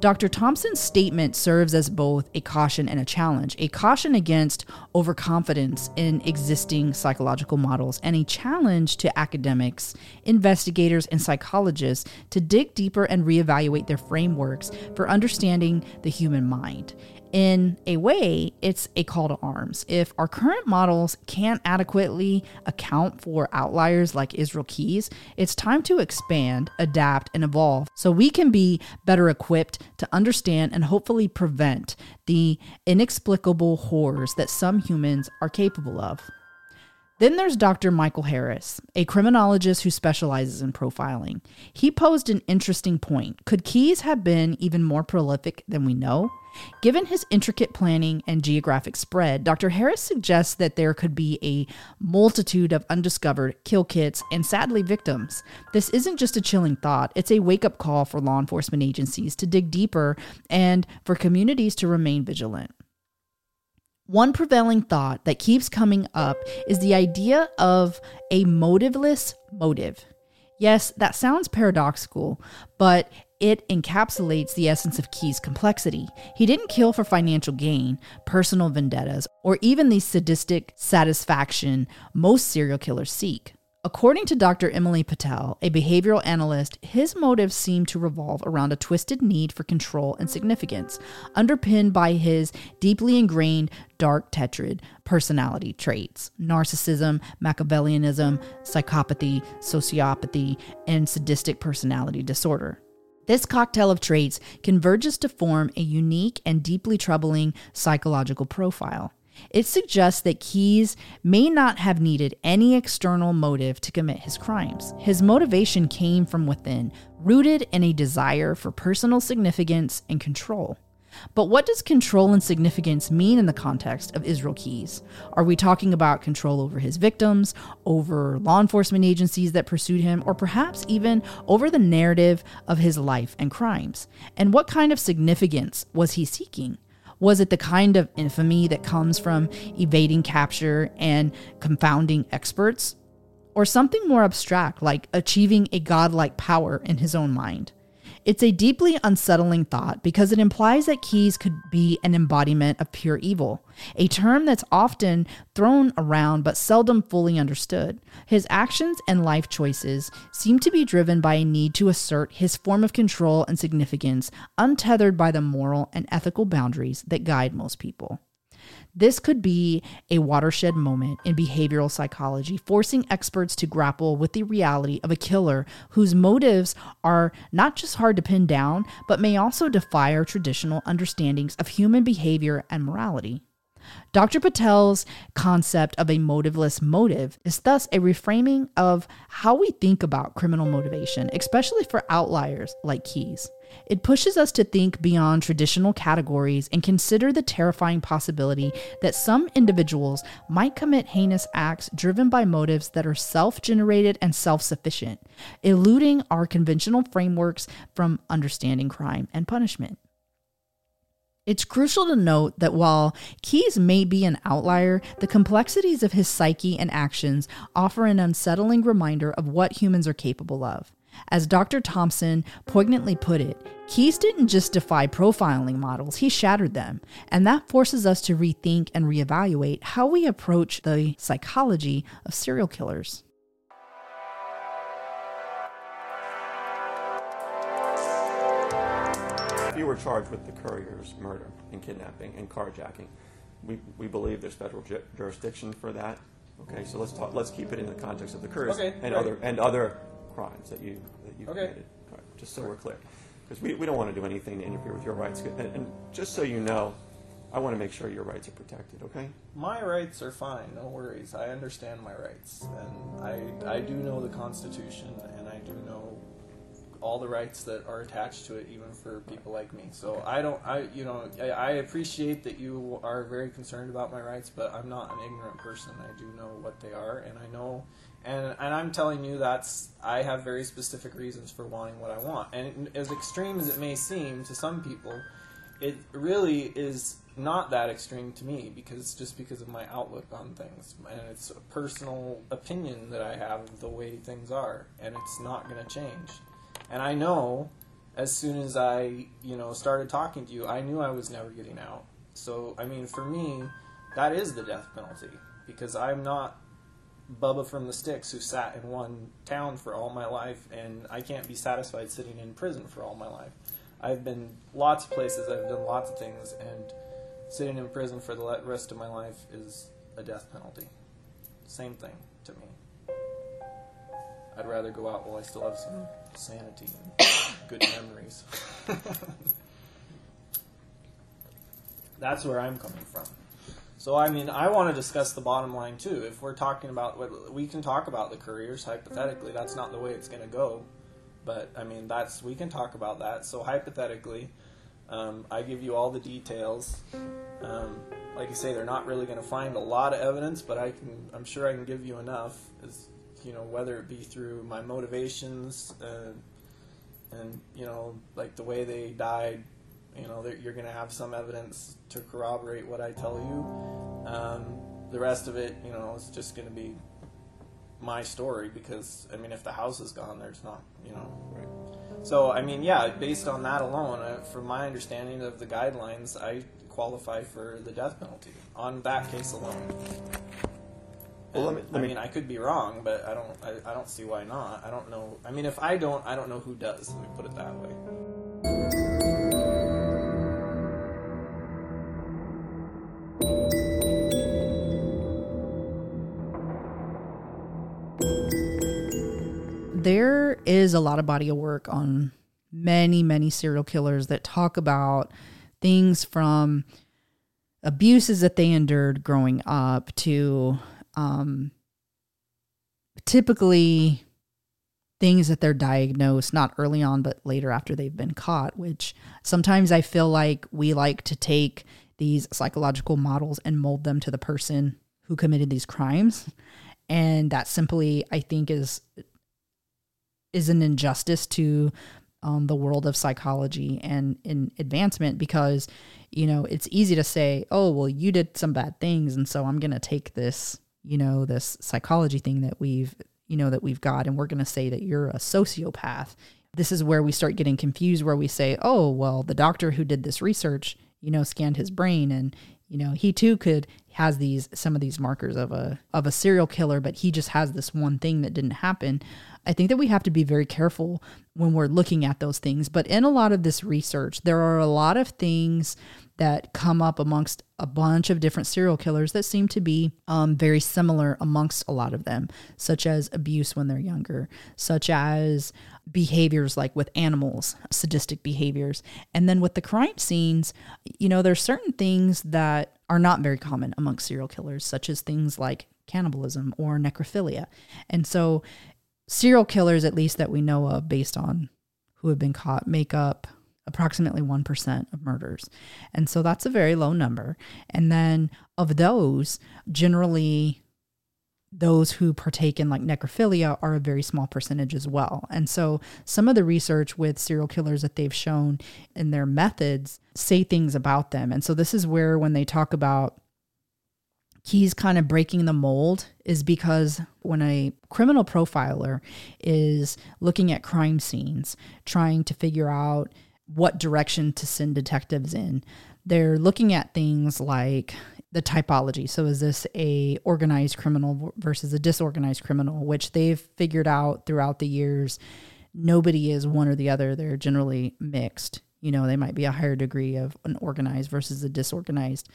Dr. Thompson's statement serves as both a caution and a challenge a caution against overconfidence in existing psychological models, and a challenge to academics, investigators, and psychologists to dig deeper and reevaluate their frameworks for understanding the human mind. In a way, it's a call to arms. If our current models can't adequately account for outliers like Israel Keyes, it's time to expand, adapt, and evolve so we can be better equipped to understand and hopefully prevent the inexplicable horrors that some humans are capable of. Then there's Dr. Michael Harris, a criminologist who specializes in profiling. He posed an interesting point. Could Keyes have been even more prolific than we know? Given his intricate planning and geographic spread, Dr. Harris suggests that there could be a multitude of undiscovered kill kits and sadly victims. This isn't just a chilling thought, it's a wake up call for law enforcement agencies to dig deeper and for communities to remain vigilant. One prevailing thought that keeps coming up is the idea of a motiveless motive. Yes, that sounds paradoxical, but it encapsulates the essence of Keyes' complexity. He didn't kill for financial gain, personal vendettas, or even the sadistic satisfaction most serial killers seek. According to Dr. Emily Patel, a behavioral analyst, his motives seem to revolve around a twisted need for control and significance, underpinned by his deeply ingrained dark tetrad personality traits narcissism, Machiavellianism, psychopathy, sociopathy, and sadistic personality disorder. This cocktail of traits converges to form a unique and deeply troubling psychological profile. It suggests that Keyes may not have needed any external motive to commit his crimes. His motivation came from within, rooted in a desire for personal significance and control. But what does control and significance mean in the context of Israel Keyes? Are we talking about control over his victims, over law enforcement agencies that pursued him, or perhaps even over the narrative of his life and crimes? And what kind of significance was he seeking? Was it the kind of infamy that comes from evading capture and confounding experts? Or something more abstract, like achieving a godlike power in his own mind? It's a deeply unsettling thought because it implies that Keyes could be an embodiment of pure evil, a term that's often thrown around but seldom fully understood. His actions and life choices seem to be driven by a need to assert his form of control and significance, untethered by the moral and ethical boundaries that guide most people. This could be a watershed moment in behavioral psychology, forcing experts to grapple with the reality of a killer whose motives are not just hard to pin down, but may also defy our traditional understandings of human behavior and morality. Dr. Patel's concept of a motiveless motive is thus a reframing of how we think about criminal motivation, especially for outliers like Keyes. It pushes us to think beyond traditional categories and consider the terrifying possibility that some individuals might commit heinous acts driven by motives that are self generated and self sufficient, eluding our conventional frameworks from understanding crime and punishment. It's crucial to note that while Keyes may be an outlier, the complexities of his psyche and actions offer an unsettling reminder of what humans are capable of. As Dr. Thompson poignantly put it, Keyes didn't just defy profiling models, he shattered them. And that forces us to rethink and reevaluate how we approach the psychology of serial killers. If you were charged with the Currier's murder and kidnapping and carjacking, we, we believe there's federal ju- jurisdiction for that. Okay, so let's talk. Let's keep it in the context of the Curriers Okay, and right. other and other crimes that you that you Okay. committed. Right, just so we're clear, because we, we don't want to do anything to interfere with your rights. And, and just so you know, I want to make sure your rights are protected. Okay. My rights are fine, no worries. I understand my rights, and I I do know the Constitution, and I do know all the rights that are attached to it, even for people like me. So I don't, I you know, I, I appreciate that you are very concerned about my rights, but I'm not an ignorant person. I do know what they are, and I know. And, and I'm telling you that's I have very specific reasons for wanting what I want. And as extreme as it may seem to some people, it really is not that extreme to me because just because of my outlook on things and it's a personal opinion that I have of the way things are and it's not going to change. And I know as soon as I, you know, started talking to you, I knew I was never getting out. So, I mean, for me, that is the death penalty because I'm not Bubba from the Sticks who sat in one town for all my life and I can't be satisfied sitting in prison for all my life. I've been lots of places, I've done lots of things, and sitting in prison for the rest of my life is a death penalty. Same thing to me. I'd rather go out while I still have some sanity and good memories. That's where I'm coming from. So I mean, I want to discuss the bottom line too. If we're talking about what we can talk about the Curriers hypothetically, that's not the way it's going to go. But I mean, that's we can talk about that. So hypothetically, um, I give you all the details. Um, like you say, they're not really going to find a lot of evidence, but I can. I'm sure I can give you enough. As you know, whether it be through my motivations uh, and you know, like the way they died. You know, you're going to have some evidence to corroborate what I tell you. Um, the rest of it, you know, is just going to be my story because I mean, if the house is gone, there's not, you know. Right. So I mean, yeah, based on that alone, uh, from my understanding of the guidelines, I qualify for the death penalty on that case alone. Well, let me- let I mean, I could be wrong, but I don't. I, I don't see why not. I don't know. I mean, if I don't, I don't know who does. Let me put it that way. There is a lot of body of work on many, many serial killers that talk about things from abuses that they endured growing up to um, typically things that they're diagnosed not early on but later after they've been caught which sometimes i feel like we like to take these psychological models and mold them to the person who committed these crimes. And that simply i think is is an injustice to um, the world of psychology and in advancement because you know it's easy to say oh well you did some bad things and so i'm going to take this you know this psychology thing that we've you know that we've got and we're going to say that you're a sociopath. This is where we start getting confused where we say oh well the doctor who did this research you know scanned his brain and you know he too could has these some of these markers of a of a serial killer but he just has this one thing that didn't happen i think that we have to be very careful when we're looking at those things but in a lot of this research there are a lot of things that come up amongst a bunch of different serial killers that seem to be um, very similar amongst a lot of them, such as abuse when they're younger, such as behaviors like with animals, sadistic behaviors. And then with the crime scenes, you know, there's certain things that are not very common amongst serial killers, such as things like cannibalism or necrophilia. And so, serial killers, at least that we know of based on who have been caught, make up approximately 1% of murders. And so that's a very low number. And then of those, generally those who partake in like necrophilia are a very small percentage as well. And so some of the research with serial killers that they've shown in their methods say things about them. And so this is where when they talk about Keyes kind of breaking the mold is because when a criminal profiler is looking at crime scenes, trying to figure out what direction to send detectives in, they're looking at things like the typology. So is this a organized criminal versus a disorganized criminal, which they've figured out throughout the years nobody is one or the other. They're generally mixed. You know, they might be a higher degree of an organized versus a disorganized.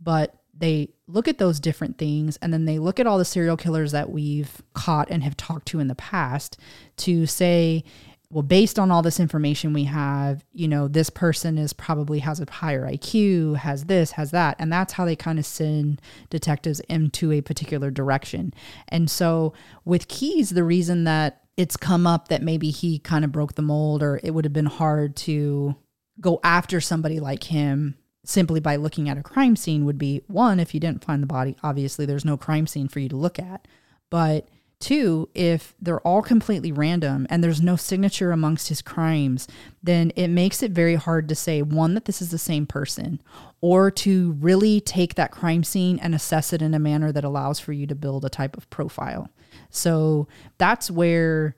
But they look at those different things and then they look at all the serial killers that we've caught and have talked to in the past to say well based on all this information we have you know this person is probably has a higher IQ has this has that. And that's how they kind of send detectives into a particular direction. And so with Keyes the reason that it's come up that maybe he kind of broke the mold or it would have been hard to go after somebody like him simply by looking at a crime scene would be one, if you didn't find the body, obviously there's no crime scene for you to look at. But two, if they're all completely random and there's no signature amongst his crimes, then it makes it very hard to say, one, that this is the same person, or to really take that crime scene and assess it in a manner that allows for you to build a type of profile. So that's where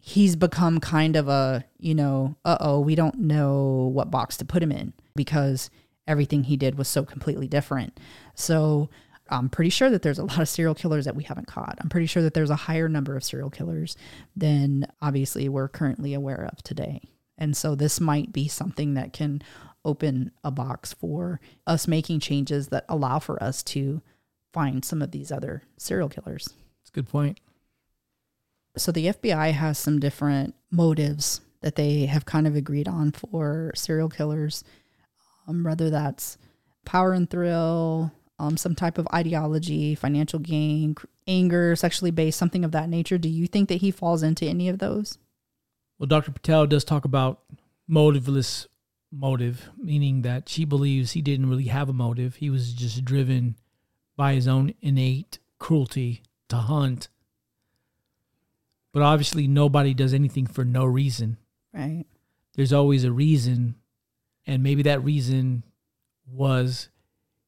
he's become kind of a, you know, uh oh, we don't know what box to put him in because everything he did was so completely different. So I'm pretty sure that there's a lot of serial killers that we haven't caught. I'm pretty sure that there's a higher number of serial killers than obviously we're currently aware of today. And so this might be something that can open a box for us making changes that allow for us to find some of these other serial killers. That's a good point. So the FBI has some different motives that they have kind of agreed on for serial killers, um, whether that's power and thrill, um, some type of ideology, financial gain, anger, sexually based, something of that nature. Do you think that he falls into any of those? Well, Dr. Patel does talk about motiveless motive, meaning that she believes he didn't really have a motive. He was just driven by his own innate cruelty to hunt. But obviously, nobody does anything for no reason. Right. There's always a reason. And maybe that reason was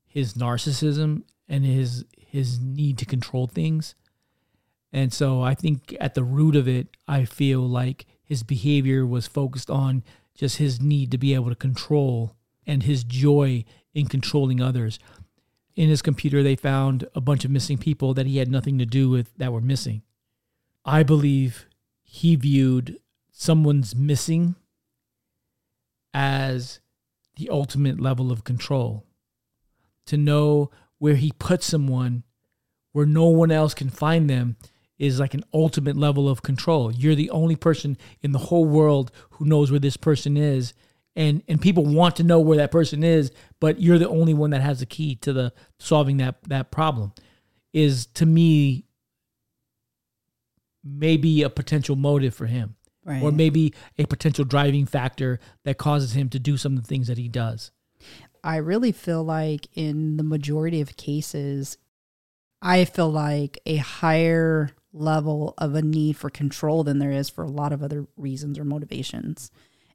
his narcissism and his his need to control things. And so I think at the root of it, I feel like his behavior was focused on just his need to be able to control and his joy in controlling others. In his computer, they found a bunch of missing people that he had nothing to do with that were missing. I believe he viewed someone's missing as the ultimate level of control. To know where he put someone where no one else can find them is like an ultimate level of control. You're the only person in the whole world who knows where this person is. And and people want to know where that person is, but you're the only one that has the key to the solving that that problem. Is to me maybe a potential motive for him. Right. Or maybe a potential driving factor that causes him to do some of the things that he does. I really feel like in the majority of cases, I feel like a higher level of a need for control than there is for a lot of other reasons or motivations.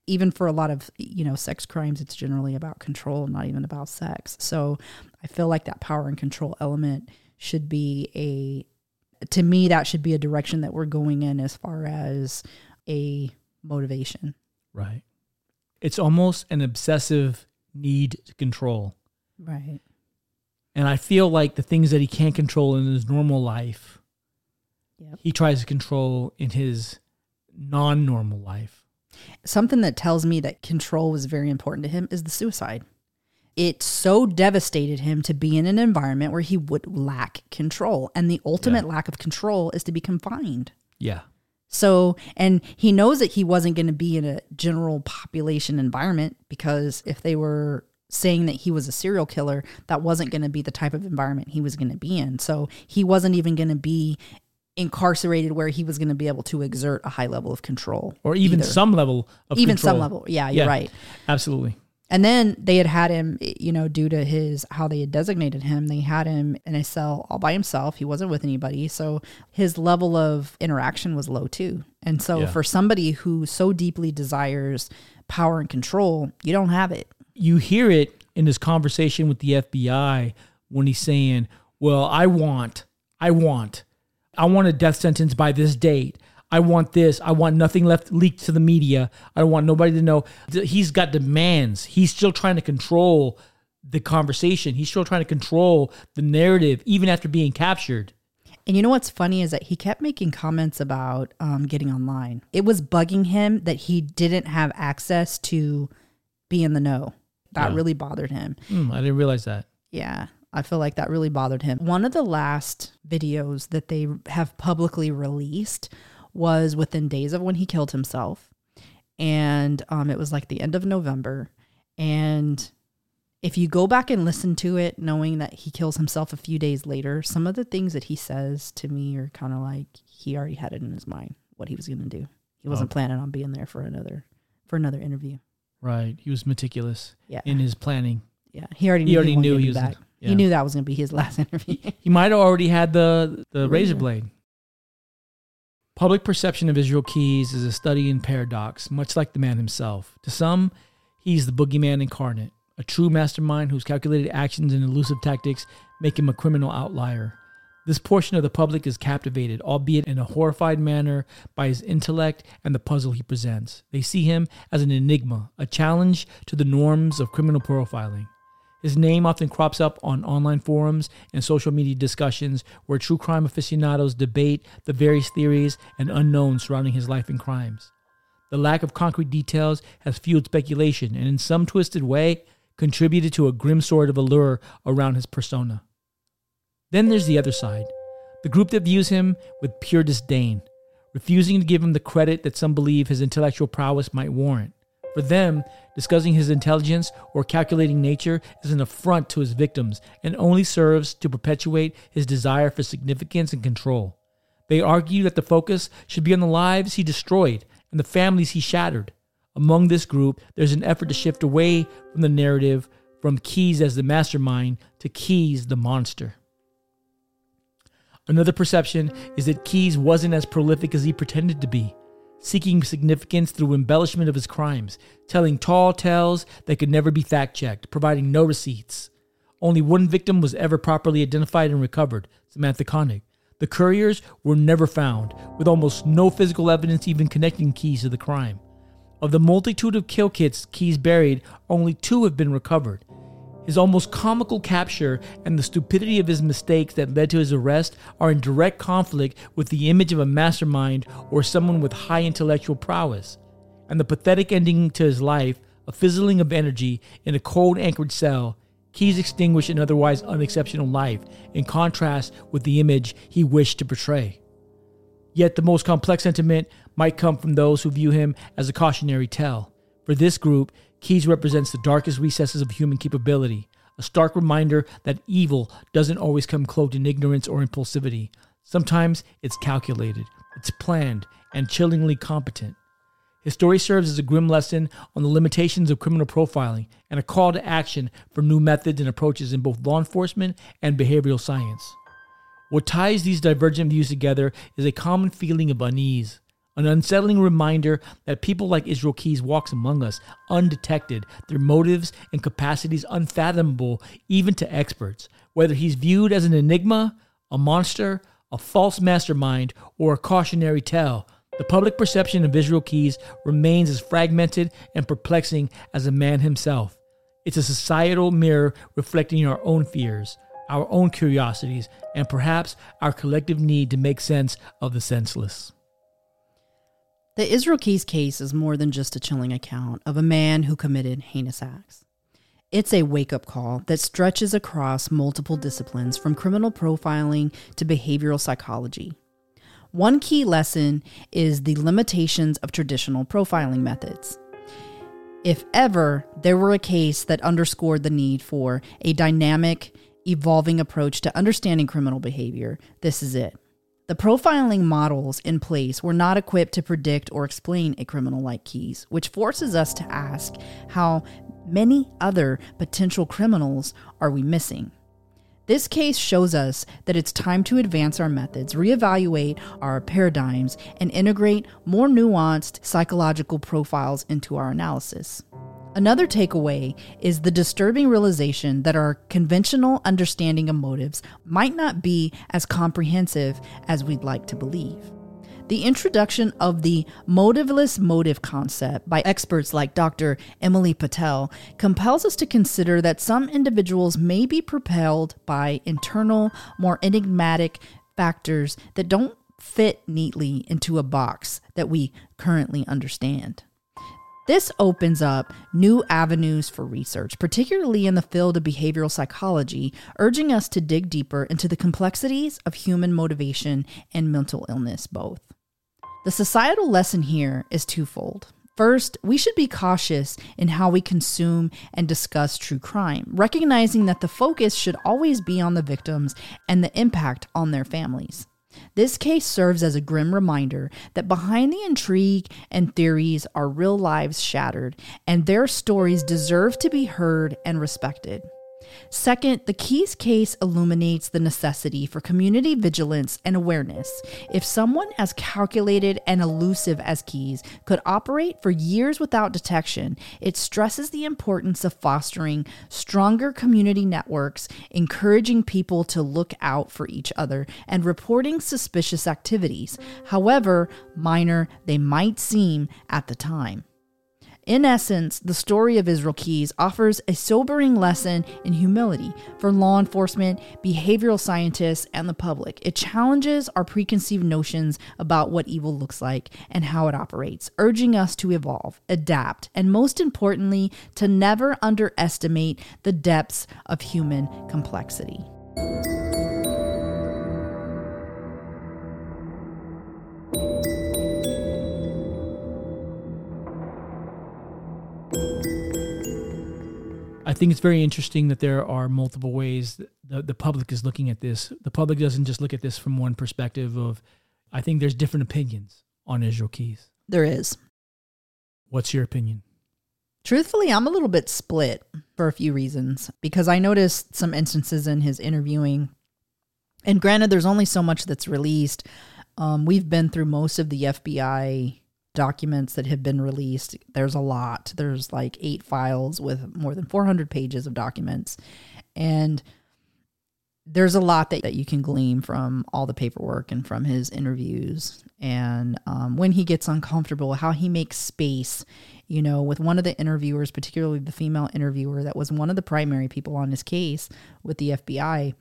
Even for a lot of, you know, sex crimes, it's generally about control, not even about sex. So I feel like that power and control element should be a, to me, that should be a direction that we're going in as far as a motivation. Right. It's almost an obsessive need to control. Right. And I feel like the things that he can't control in his normal life, Yep. he tries to control in his non normal life. something that tells me that control was very important to him is the suicide. It so devastated him to be in an environment where he would lack control. And the ultimate lack of control is to be confined. Yeah. So, and he knows that he wasn't going to be in a general population environment because if they were saying that he was a serial killer, that wasn't going to be the type of environment he was going to be in. So, he wasn't even going to be incarcerated where he was going to be able to exert a high level of control Or even either. some level of even control. some level. Yeah, you're right. Absolutely. And then they had had him, eh, you know, due to his how they had designated him, they had him in a cell all by himself. He wasn't with anybody, so his level of interaction was low too. And so Yeah. for somebody who so deeply desires power and control, you don't have it. You hear it in his conversation with the FBI when he's saying, Well, I want, I want, I want a death sentence by this date. I want this. I want nothing left leaked to the media. I don't want nobody to know. He's got demands. He's still trying to control the conversation. He's still trying to control the narrative, even after being captured. And you know what's funny is that he kept making comments about um, getting online. It was bugging him that he didn't have access to be in the know. That Yeah. really bothered him. Hmm, I didn't realize that. Yeah, I feel like that really bothered him. One of the last videos that they have publicly released was within days of when he killed himself. And um, it was like the end of November. And if you go back and listen to it, knowing that he kills himself a few days later, some of the things that he says to me are kind of like he already had it in his mind what he was going to do. He wasn't Okay. planning on being there for another for another interview. Right. He was meticulous Yeah. in his planning. Yeah, he already He knew already wanted knew he was- back. yeah. He knew that was going to be his last interview. He might have already had the the Razor. blade. Public perception of Israel Keyes is a study in paradox, much like the man himself. To some, he's the boogeyman incarnate, a true mastermind whose calculated actions and elusive tactics make him a criminal outlier. This portion of the public is captivated, albeit in a horrified manner, by his intellect and the puzzle he presents. They see him as an enigma, a challenge to the norms of criminal profiling. His name often crops up on online forums and social media discussions where true crime aficionados debate the various theories and unknowns surrounding his life and crimes. The lack of concrete details has fueled speculation and, in some twisted way, contributed to a grim sort of allure around his persona. Then there's the other side the group that views him with pure disdain, refusing to give him the credit that some believe his intellectual prowess might warrant. For them, discussing his intelligence or calculating nature is an affront to his victims and only serves to perpetuate his desire for significance and control. They argue that the focus should be on the lives he destroyed and the families he shattered. Among this group, there's an effort to shift away from the narrative from Keyes as the mastermind to Keyes the monster. Another perception is that Keyes wasn't as prolific as he pretended to be, seeking significance through embellishment of his crimes, telling tall tales that could never be fact checked, providing no receipts. Only one victim was ever properly identified and recovered Samantha Koenig. The Curriers were never found, with almost no physical evidence even connecting Keyes to the crime. Of the multitude of kill kits Keyes buried, only two have been recovered. His almost comical capture and the stupidity of his mistakes that led to his arrest are in direct conflict with the image of a mastermind or someone with high intellectual prowess. And the pathetic ending to his life, a fizzling of energy in a cold Anchorage cell, Keyes extinguished an otherwise unexceptional life, in contrast with the image he wished to portray. Yet the most complex sentiment might come from those who view him as a cautionary tale. For this group, Keyes represents the darkest recesses of human capability, a stark reminder that evil doesn't always come cloaked in ignorance or impulsivity. Sometimes it's calculated, it's planned, and chillingly competent. His story serves as a grim lesson on the limitations of criminal profiling and a call to action for new methods and approaches in both law enforcement and behavioral science. What ties these divergent views together is a common feeling of unease an unsettling reminder that people like Israel Keyes walks among us undetected, their motives and capacities unfathomable even to experts. Whether he's viewed as an enigma, a monster, a false mastermind, or a cautionary tale, the public perception of Israel Keyes remains as fragmented and perplexing as a man himself. It's a societal mirror reflecting our own fears, our own curiosities, and perhaps our collective need to make sense of the senseless. The Israel Keyes case is more than just a chilling account of a man who committed heinous acts. It's a wake up call that stretches across multiple disciplines from criminal profiling to behavioral psychology. One key lesson is the limitations of traditional profiling methods. If ever there were a case that underscored the need for a dynamic, evolving approach to understanding criminal behavior, this is it. The profiling models in place were not equipped to predict or explain a criminal like Keyes, which forces us to ask how many other potential criminals are we missing? This case shows us that it's time to advance our methods, reevaluate our paradigms, and integrate more nuanced psychological profiles into our analysis. Another takeaway is the disturbing realization that our conventional understanding of motives might not be as comprehensive as we'd like to believe. The introduction of the motiveless motive concept by experts like Dr. Emily Patel compels us to consider that some individuals may be propelled by internal, more enigmatic factors that don't fit neatly into a box that we currently understand. This opens up new avenues for research, particularly in the field of behavioral psychology, urging us to dig deeper into the complexities of human motivation and mental illness, both. The societal lesson here is twofold. First, we should be cautious in how we consume and discuss true crime, recognizing that the focus should always be on the victims and the impact on their families. This case serves as a grim reminder that behind the intrigue and theories are real lives shattered, and their stories deserve to be heard and respected. Second, the Keyes case illuminates the necessity for community vigilance and awareness. If someone as calculated and elusive as Keyes could operate for years without detection, it stresses the importance of fostering stronger community networks, encouraging people to look out for each other, and reporting suspicious activities, however minor they might seem at the time. In essence, the story of Israel Keyes offers a sobering lesson in humility for law enforcement, behavioral scientists, and the public. It challenges our preconceived notions about what evil looks like and how it operates, urging us to evolve, adapt, and most importantly, to never underestimate the depths of human complexity. Think it's very interesting that there are multiple ways that the, the public is looking at this. The public doesn't just look at this from one perspective of, I think there's different opinions on Israel Keyes. There is. What's your opinion? Truthfully, I'm a little bit split for a few reasons because I noticed some instances in his interviewing. And granted, there's only so much that's released. Um, we've been through most of the FBI documents that have been released. There's a lot. There's like eight files with more than 400 pages of documents. And there's a lot that, that you can glean from all the paperwork and from his interviews. And um, when he gets uncomfortable, how he makes space, you know, with one of the interviewers, particularly the female interviewer that was one of the primary people on his case with the FBI,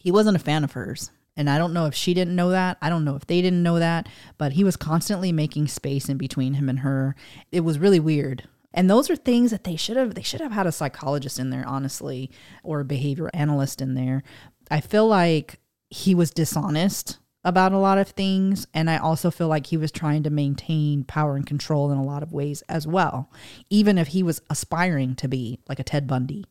he wasn't a fan of hers and I don't know if she didn't know that. I don't know if they didn't know that, but he was constantly making space in between him and her. It was really weird. And those are things that they should have they should have had a psychologist in there honestly or a behavior analyst in there. I feel like he was dishonest about a lot of things. And I also feel like he was trying to maintain power and control in a lot of ways as well, even if he was aspiring to be like a Ted Bundy.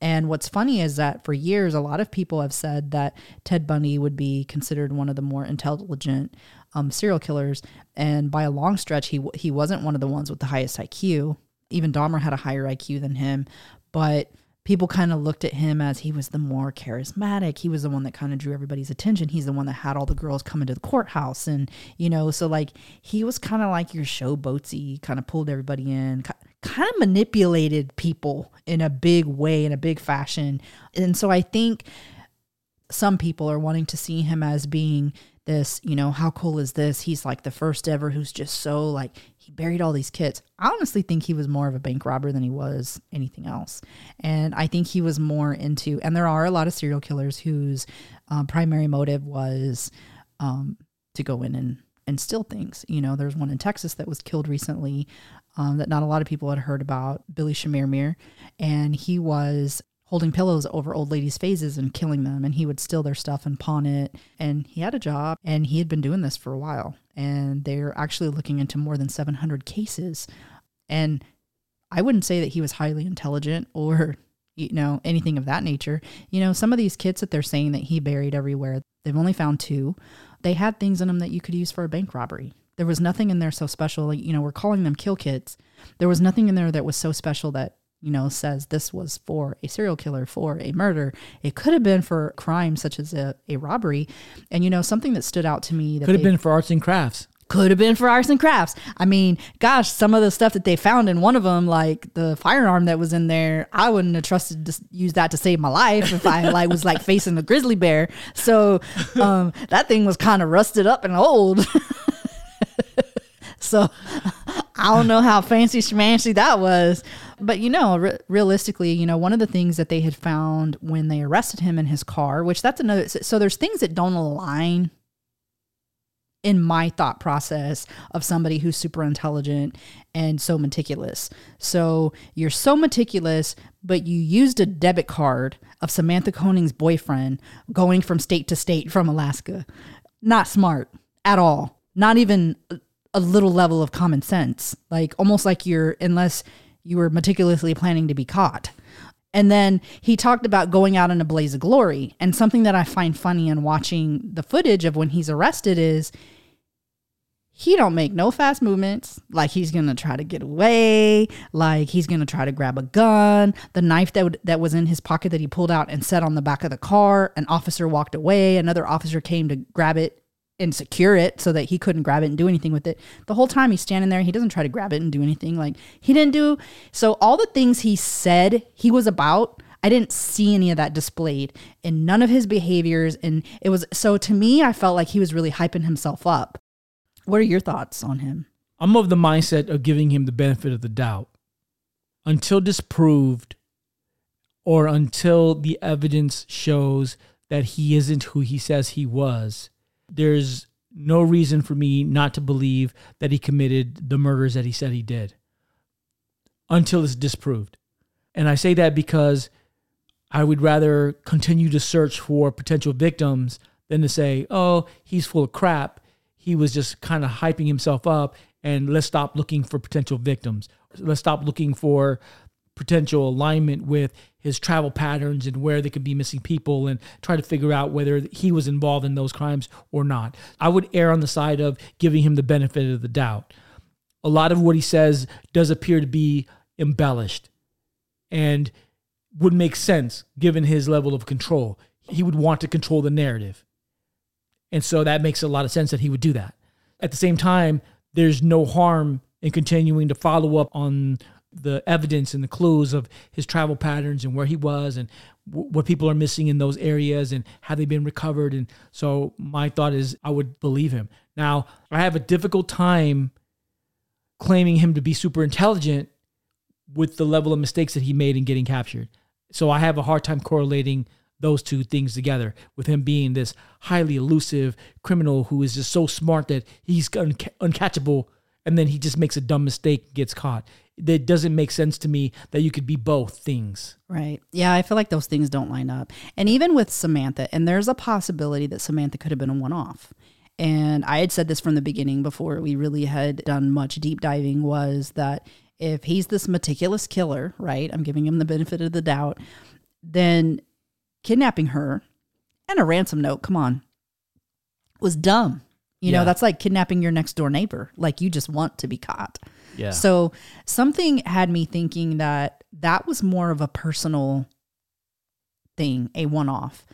And what's funny is that for years, a lot of people have said that Ted Bundy would be considered one of the more intelligent um, serial killers. And by a long stretch, he, he wasn't one of the ones with the highest IQ. Even Dahmer had a higher IQ than him. But people kind of looked at him as he was the more charismatic. He was the one that kind of drew everybody's attention. He's the one that had all the girls coming to the courthouse. And, you know, so like he was kind of like your showboatsy, kind of pulled everybody in, kind of manipulated people in a big way, in a big fashion. And so I think some people are wanting to see him as being this, you know, how cool is this? He's like the first ever who's just so like he buried all these kids. I honestly think he was more of a bank robber than he was anything else. And I think he was more into, and there are a lot of serial killers whose um, primary motive was um, to go in and, and steal things. You know, there's one in Texas that was killed recently um, that not a lot of people had heard about, Billy Chemirmir. And he was holding pillows over old ladies' faces and killing them. And he would steal their stuff and pawn it. And he had a job and he had been doing this for a while. And they're actually looking into more than 700 cases. And I wouldn't say that he was highly intelligent or, you know, anything of that nature. You know, some of these kits that they're saying that he buried everywhere, they've only found two. They had things in them that you could use for a bank robbery. There was nothing in there so special. Like, you know, we're calling them kill kits. There was nothing in there that was so special that you know, says this was for a serial killer, for a murder. It could have been for crime such as a, a robbery. And, you know, something that stood out to me that could have been for arts and crafts. Could have been for arts and crafts. I mean, gosh, some of the stuff that they found in one of them, like the firearm that was in there, I wouldn't have trusted to use that to save my life if I like was like facing a grizzly bear. So um, that thing was kind of rusted up and old. so I don't know how fancy schmancy that was. But you know, re- realistically, you know, one of the things that they had found when they arrested him in his car, which that's another. So there's things that don't align in my thought process of somebody who's super intelligent and so meticulous. So you're so meticulous, but you used a debit card of Samantha Koenig's boyfriend going from state to state from Alaska. Not smart at all. Not even a little level of common sense. Like almost like you're, unless you were meticulously planning to be caught. And then he talked about going out in a blaze of glory. And something that I find funny in watching the footage of when he's arrested is he don't make no fast movements. Like he's gonna try to get away. Like he's gonna try to grab a gun. The knife that, that was in his pocket that he pulled out and set on the back of the car an officer walked away. Another officer came to grab it and secure it so that he couldn't grab it and do anything with it. The whole time he's standing there, he doesn't try to grab it and do anything. Like he didn't do so all the things he said he was about, I didn't see any of that displayed in none of his behaviors and it was so to me I felt like he was really hyping himself up. What are your thoughts on him? I'm of the mindset of giving him the benefit of the doubt until disproved or until the evidence shows that he isn't who he says he was. There's no reason for me not to believe that he committed the murders that he said he did until it's disproved. And I say that because I would rather continue to search for potential victims than to say, oh, he's full of crap. He was just kind of hyping himself up, and let's stop looking for potential victims. Let's stop looking for potential alignment with his travel patterns and where they could be missing people and try to figure out whether he was involved in those crimes or not. I would err on the side of giving him the benefit of the doubt. A lot of what he says does appear to be embellished and would make sense given his level of control. He would want to control the narrative. And so that makes a lot of sense that he would do that. At the same time, there's no harm in continuing to follow up on the evidence and the clues of his travel patterns and where he was and what people are missing in those areas and how they've been recovered. And so my thought is I would believe him. Now, I have a difficult time claiming him to be super intelligent with the level of mistakes that he made in getting captured. So I have a hard time correlating those two things together with him being this highly elusive criminal who is just so smart that he's unca- uncatchable and then he just makes a dumb mistake and gets caught. That doesn't make sense to me that you could be both things. Right. Yeah, I feel like those things don't line up. And even with Samantha, and there's a possibility that Samantha could have been a one off. And I had said this from the beginning before we really had done much deep diving was that if he's this meticulous killer, right? I'm giving him the benefit of the doubt, then kidnapping her and a ransom note, come on, was dumb. You Yeah. know, that's like kidnapping your next door neighbor. Like you just want to be caught. Yeah. So something had me thinking that that was more of a personal thing, a one off.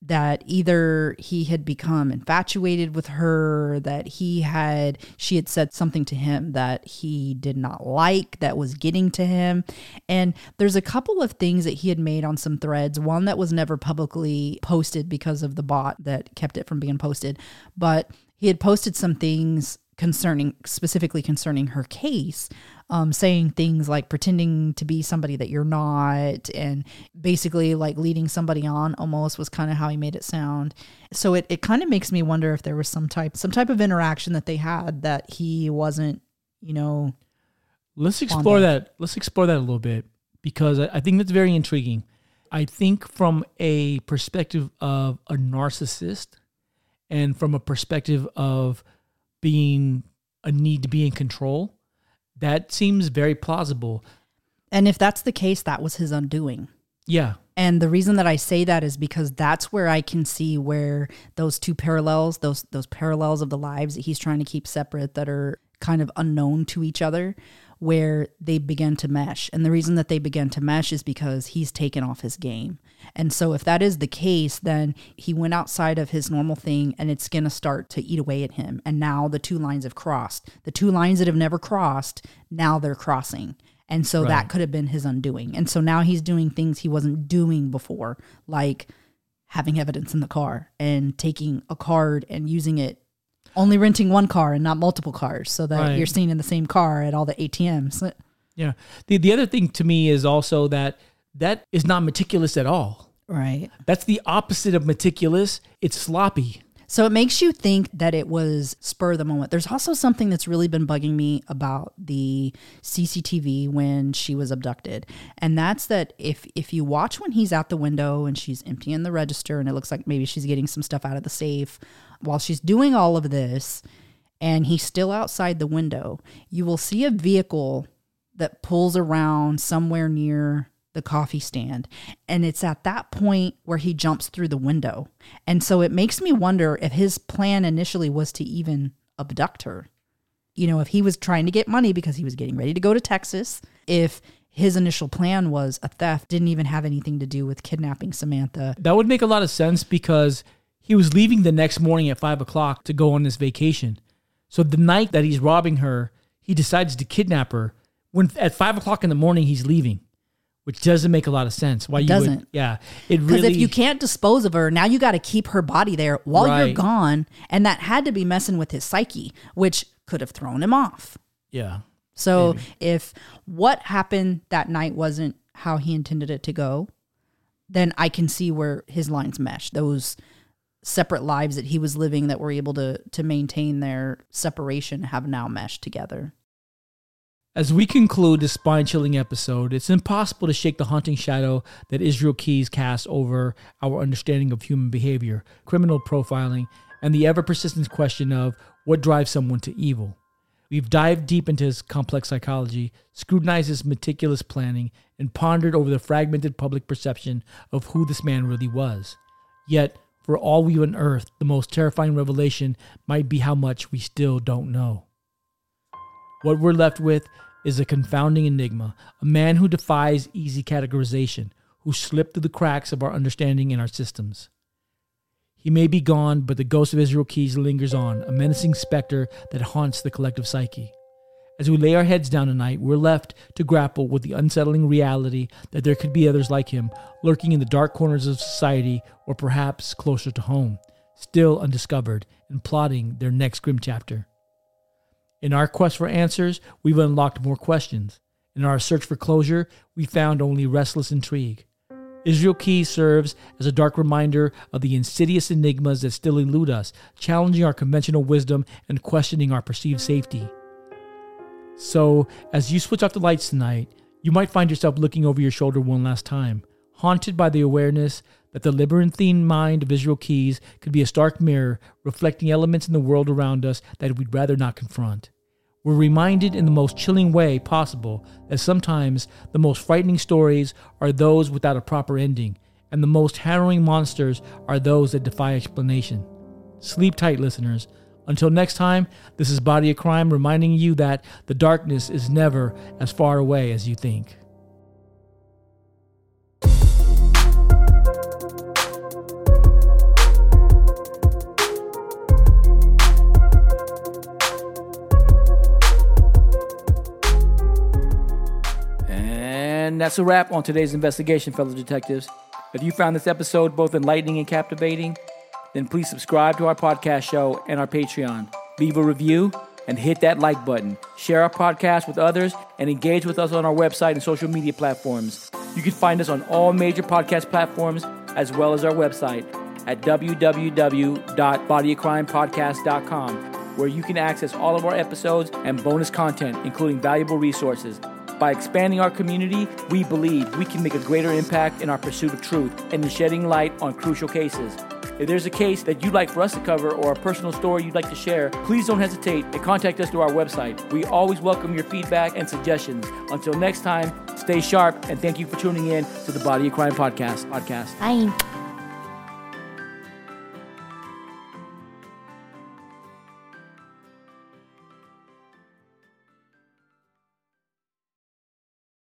That either he had become infatuated with her, that he had, she had said something to him that he did not like, that was getting to him. And there's a couple of things that he had made on some threads. One that was never publicly posted because of the bot that kept it from being posted. But he had posted some things concerning specifically concerning her case um, saying things like pretending to be somebody that you're not and basically like leading somebody on almost was kind of how he made it sound so it, it kind of makes me wonder if there was some type some type of interaction that they had that he wasn't you know Let's explore that. Let's explore that a little bit because I I think that's very intriguing. I think from a perspective of a narcissist and from a perspective of being a need to be in control, that seems very plausible. and if that's the case that was his undoing Yeah. And the reason that I say that is because that's where I can see where those two parallels, those those parallels of the lives that he's trying to keep separate that are kind of unknown to each other, where they begin to mesh. And the reason that they begin to mesh is because he's taken off his game. And so if that is the case, then he went outside of his normal thing and it's going to start to eat away at him. And now the two lines have crossed. The two lines that have never crossed, now they're crossing. And so that could have been his undoing. And so now he's doing things he wasn't doing before, like having evidence in the car and taking a card and using it, only renting one car and not multiple cars so that Right. you're seen in the same car at all the ATMs. Yeah. The the other thing to me is also that that is not meticulous at all. Right. That's the opposite of meticulous. It's sloppy. So it makes you think that it was spur of the moment. There's also something that's really been bugging me about the CCTV when she was abducted. And that's that if if you watch when he's out the window and she's emptying the register and it looks like maybe she's getting some stuff out of the safe while she's doing all of this and he's still outside the window, you will see a vehicle that pulls around somewhere near the coffee stand. And it's at that point where he jumps through the window. And so it makes me wonder if his plan initially was to even abduct her. You know, if he was trying to get money because he was getting ready to go to Texas, if his initial plan was a theft, didn't even have anything to do with kidnapping Samantha. That would make a lot of sense because he was leaving the next morning at five o'clock to go on this vacation. So the night that he's robbing her, he decides to kidnap her. When at five o'clock in the morning he's leaving, which doesn't make a lot of sense. Why you would? Doesn't. Yeah, it Because really. if you can't dispose of her, now you got to keep her body there while you're gone. And that had to be messing with his psyche, which could have thrown him off. Yeah. So Maybe. if what happened that night wasn't how he intended it to go, then I can see where his lines mesh. Those separate lives that he was living that were able to to maintain their separation have now meshed together. As we conclude this spine chilling episode, it's impossible to shake the haunting shadow that Israel Keyes casts over our understanding of human behavior, criminal profiling, and the ever persistent question of what drives someone to evil. We've dived deep into his complex psychology, scrutinized his meticulous planning, and pondered over the fragmented public perception of who this man really was. Yet, for all we've unearthed, the most terrifying revelation might be how much we still don't know. What we're left with is a confounding enigma, a man who defies easy categorization, who slipped through the cracks of our understanding and our systems. He may be gone, but the ghost of Israel Keyes lingers on, a menacing specter that haunts the collective psyche. As we lay our heads down tonight, we're left to grapple with the unsettling reality that there could be others like him, lurking in the dark corners of society or perhaps closer to home, still undiscovered and plotting their next grim chapter. In our quest for answers, we've unlocked more questions. In our search for closure, we found only restless intrigue. Israel Keyes serves as a dark reminder of the insidious enigmas that still elude us, challenging our conventional wisdom and questioning our perceived safety. So, as you switch off the lights tonight, you might find yourself looking over your shoulder one last time, haunted by the awareness that the labyrinthine mind of Israel Keyes could be a stark mirror reflecting elements in the world around us that we'd rather not confront. We're reminded in the most chilling way possible that sometimes the most frightening stories are those without a proper ending, and the most harrowing monsters are those that defy explanation. Sleep tight, listeners. Until next time, this is Body of Crime reminding you that the darkness is never as far away as you think. And that's a wrap on today's investigation, fellow detectives. If you found this episode both enlightening and captivating, then please subscribe to our podcast show and our Patreon. Leave a review and hit that like button. Share our podcast with others and engage with us on our website and social media platforms. You can find us on all major podcast platforms as well as our website at www.bodyofcrimepodcast.com, where you can access all of our episodes and bonus content, including valuable resources. By expanding our community, we believe we can make a greater impact in our pursuit of truth and in shedding light on crucial cases. If there's a case that you'd like for us to cover or a personal story you'd like to share, please don't hesitate and contact us through our website. We always welcome your feedback and suggestions. Until next time, stay sharp and thank you for tuning in to the Body of Crime podcast. Podcast. Bye.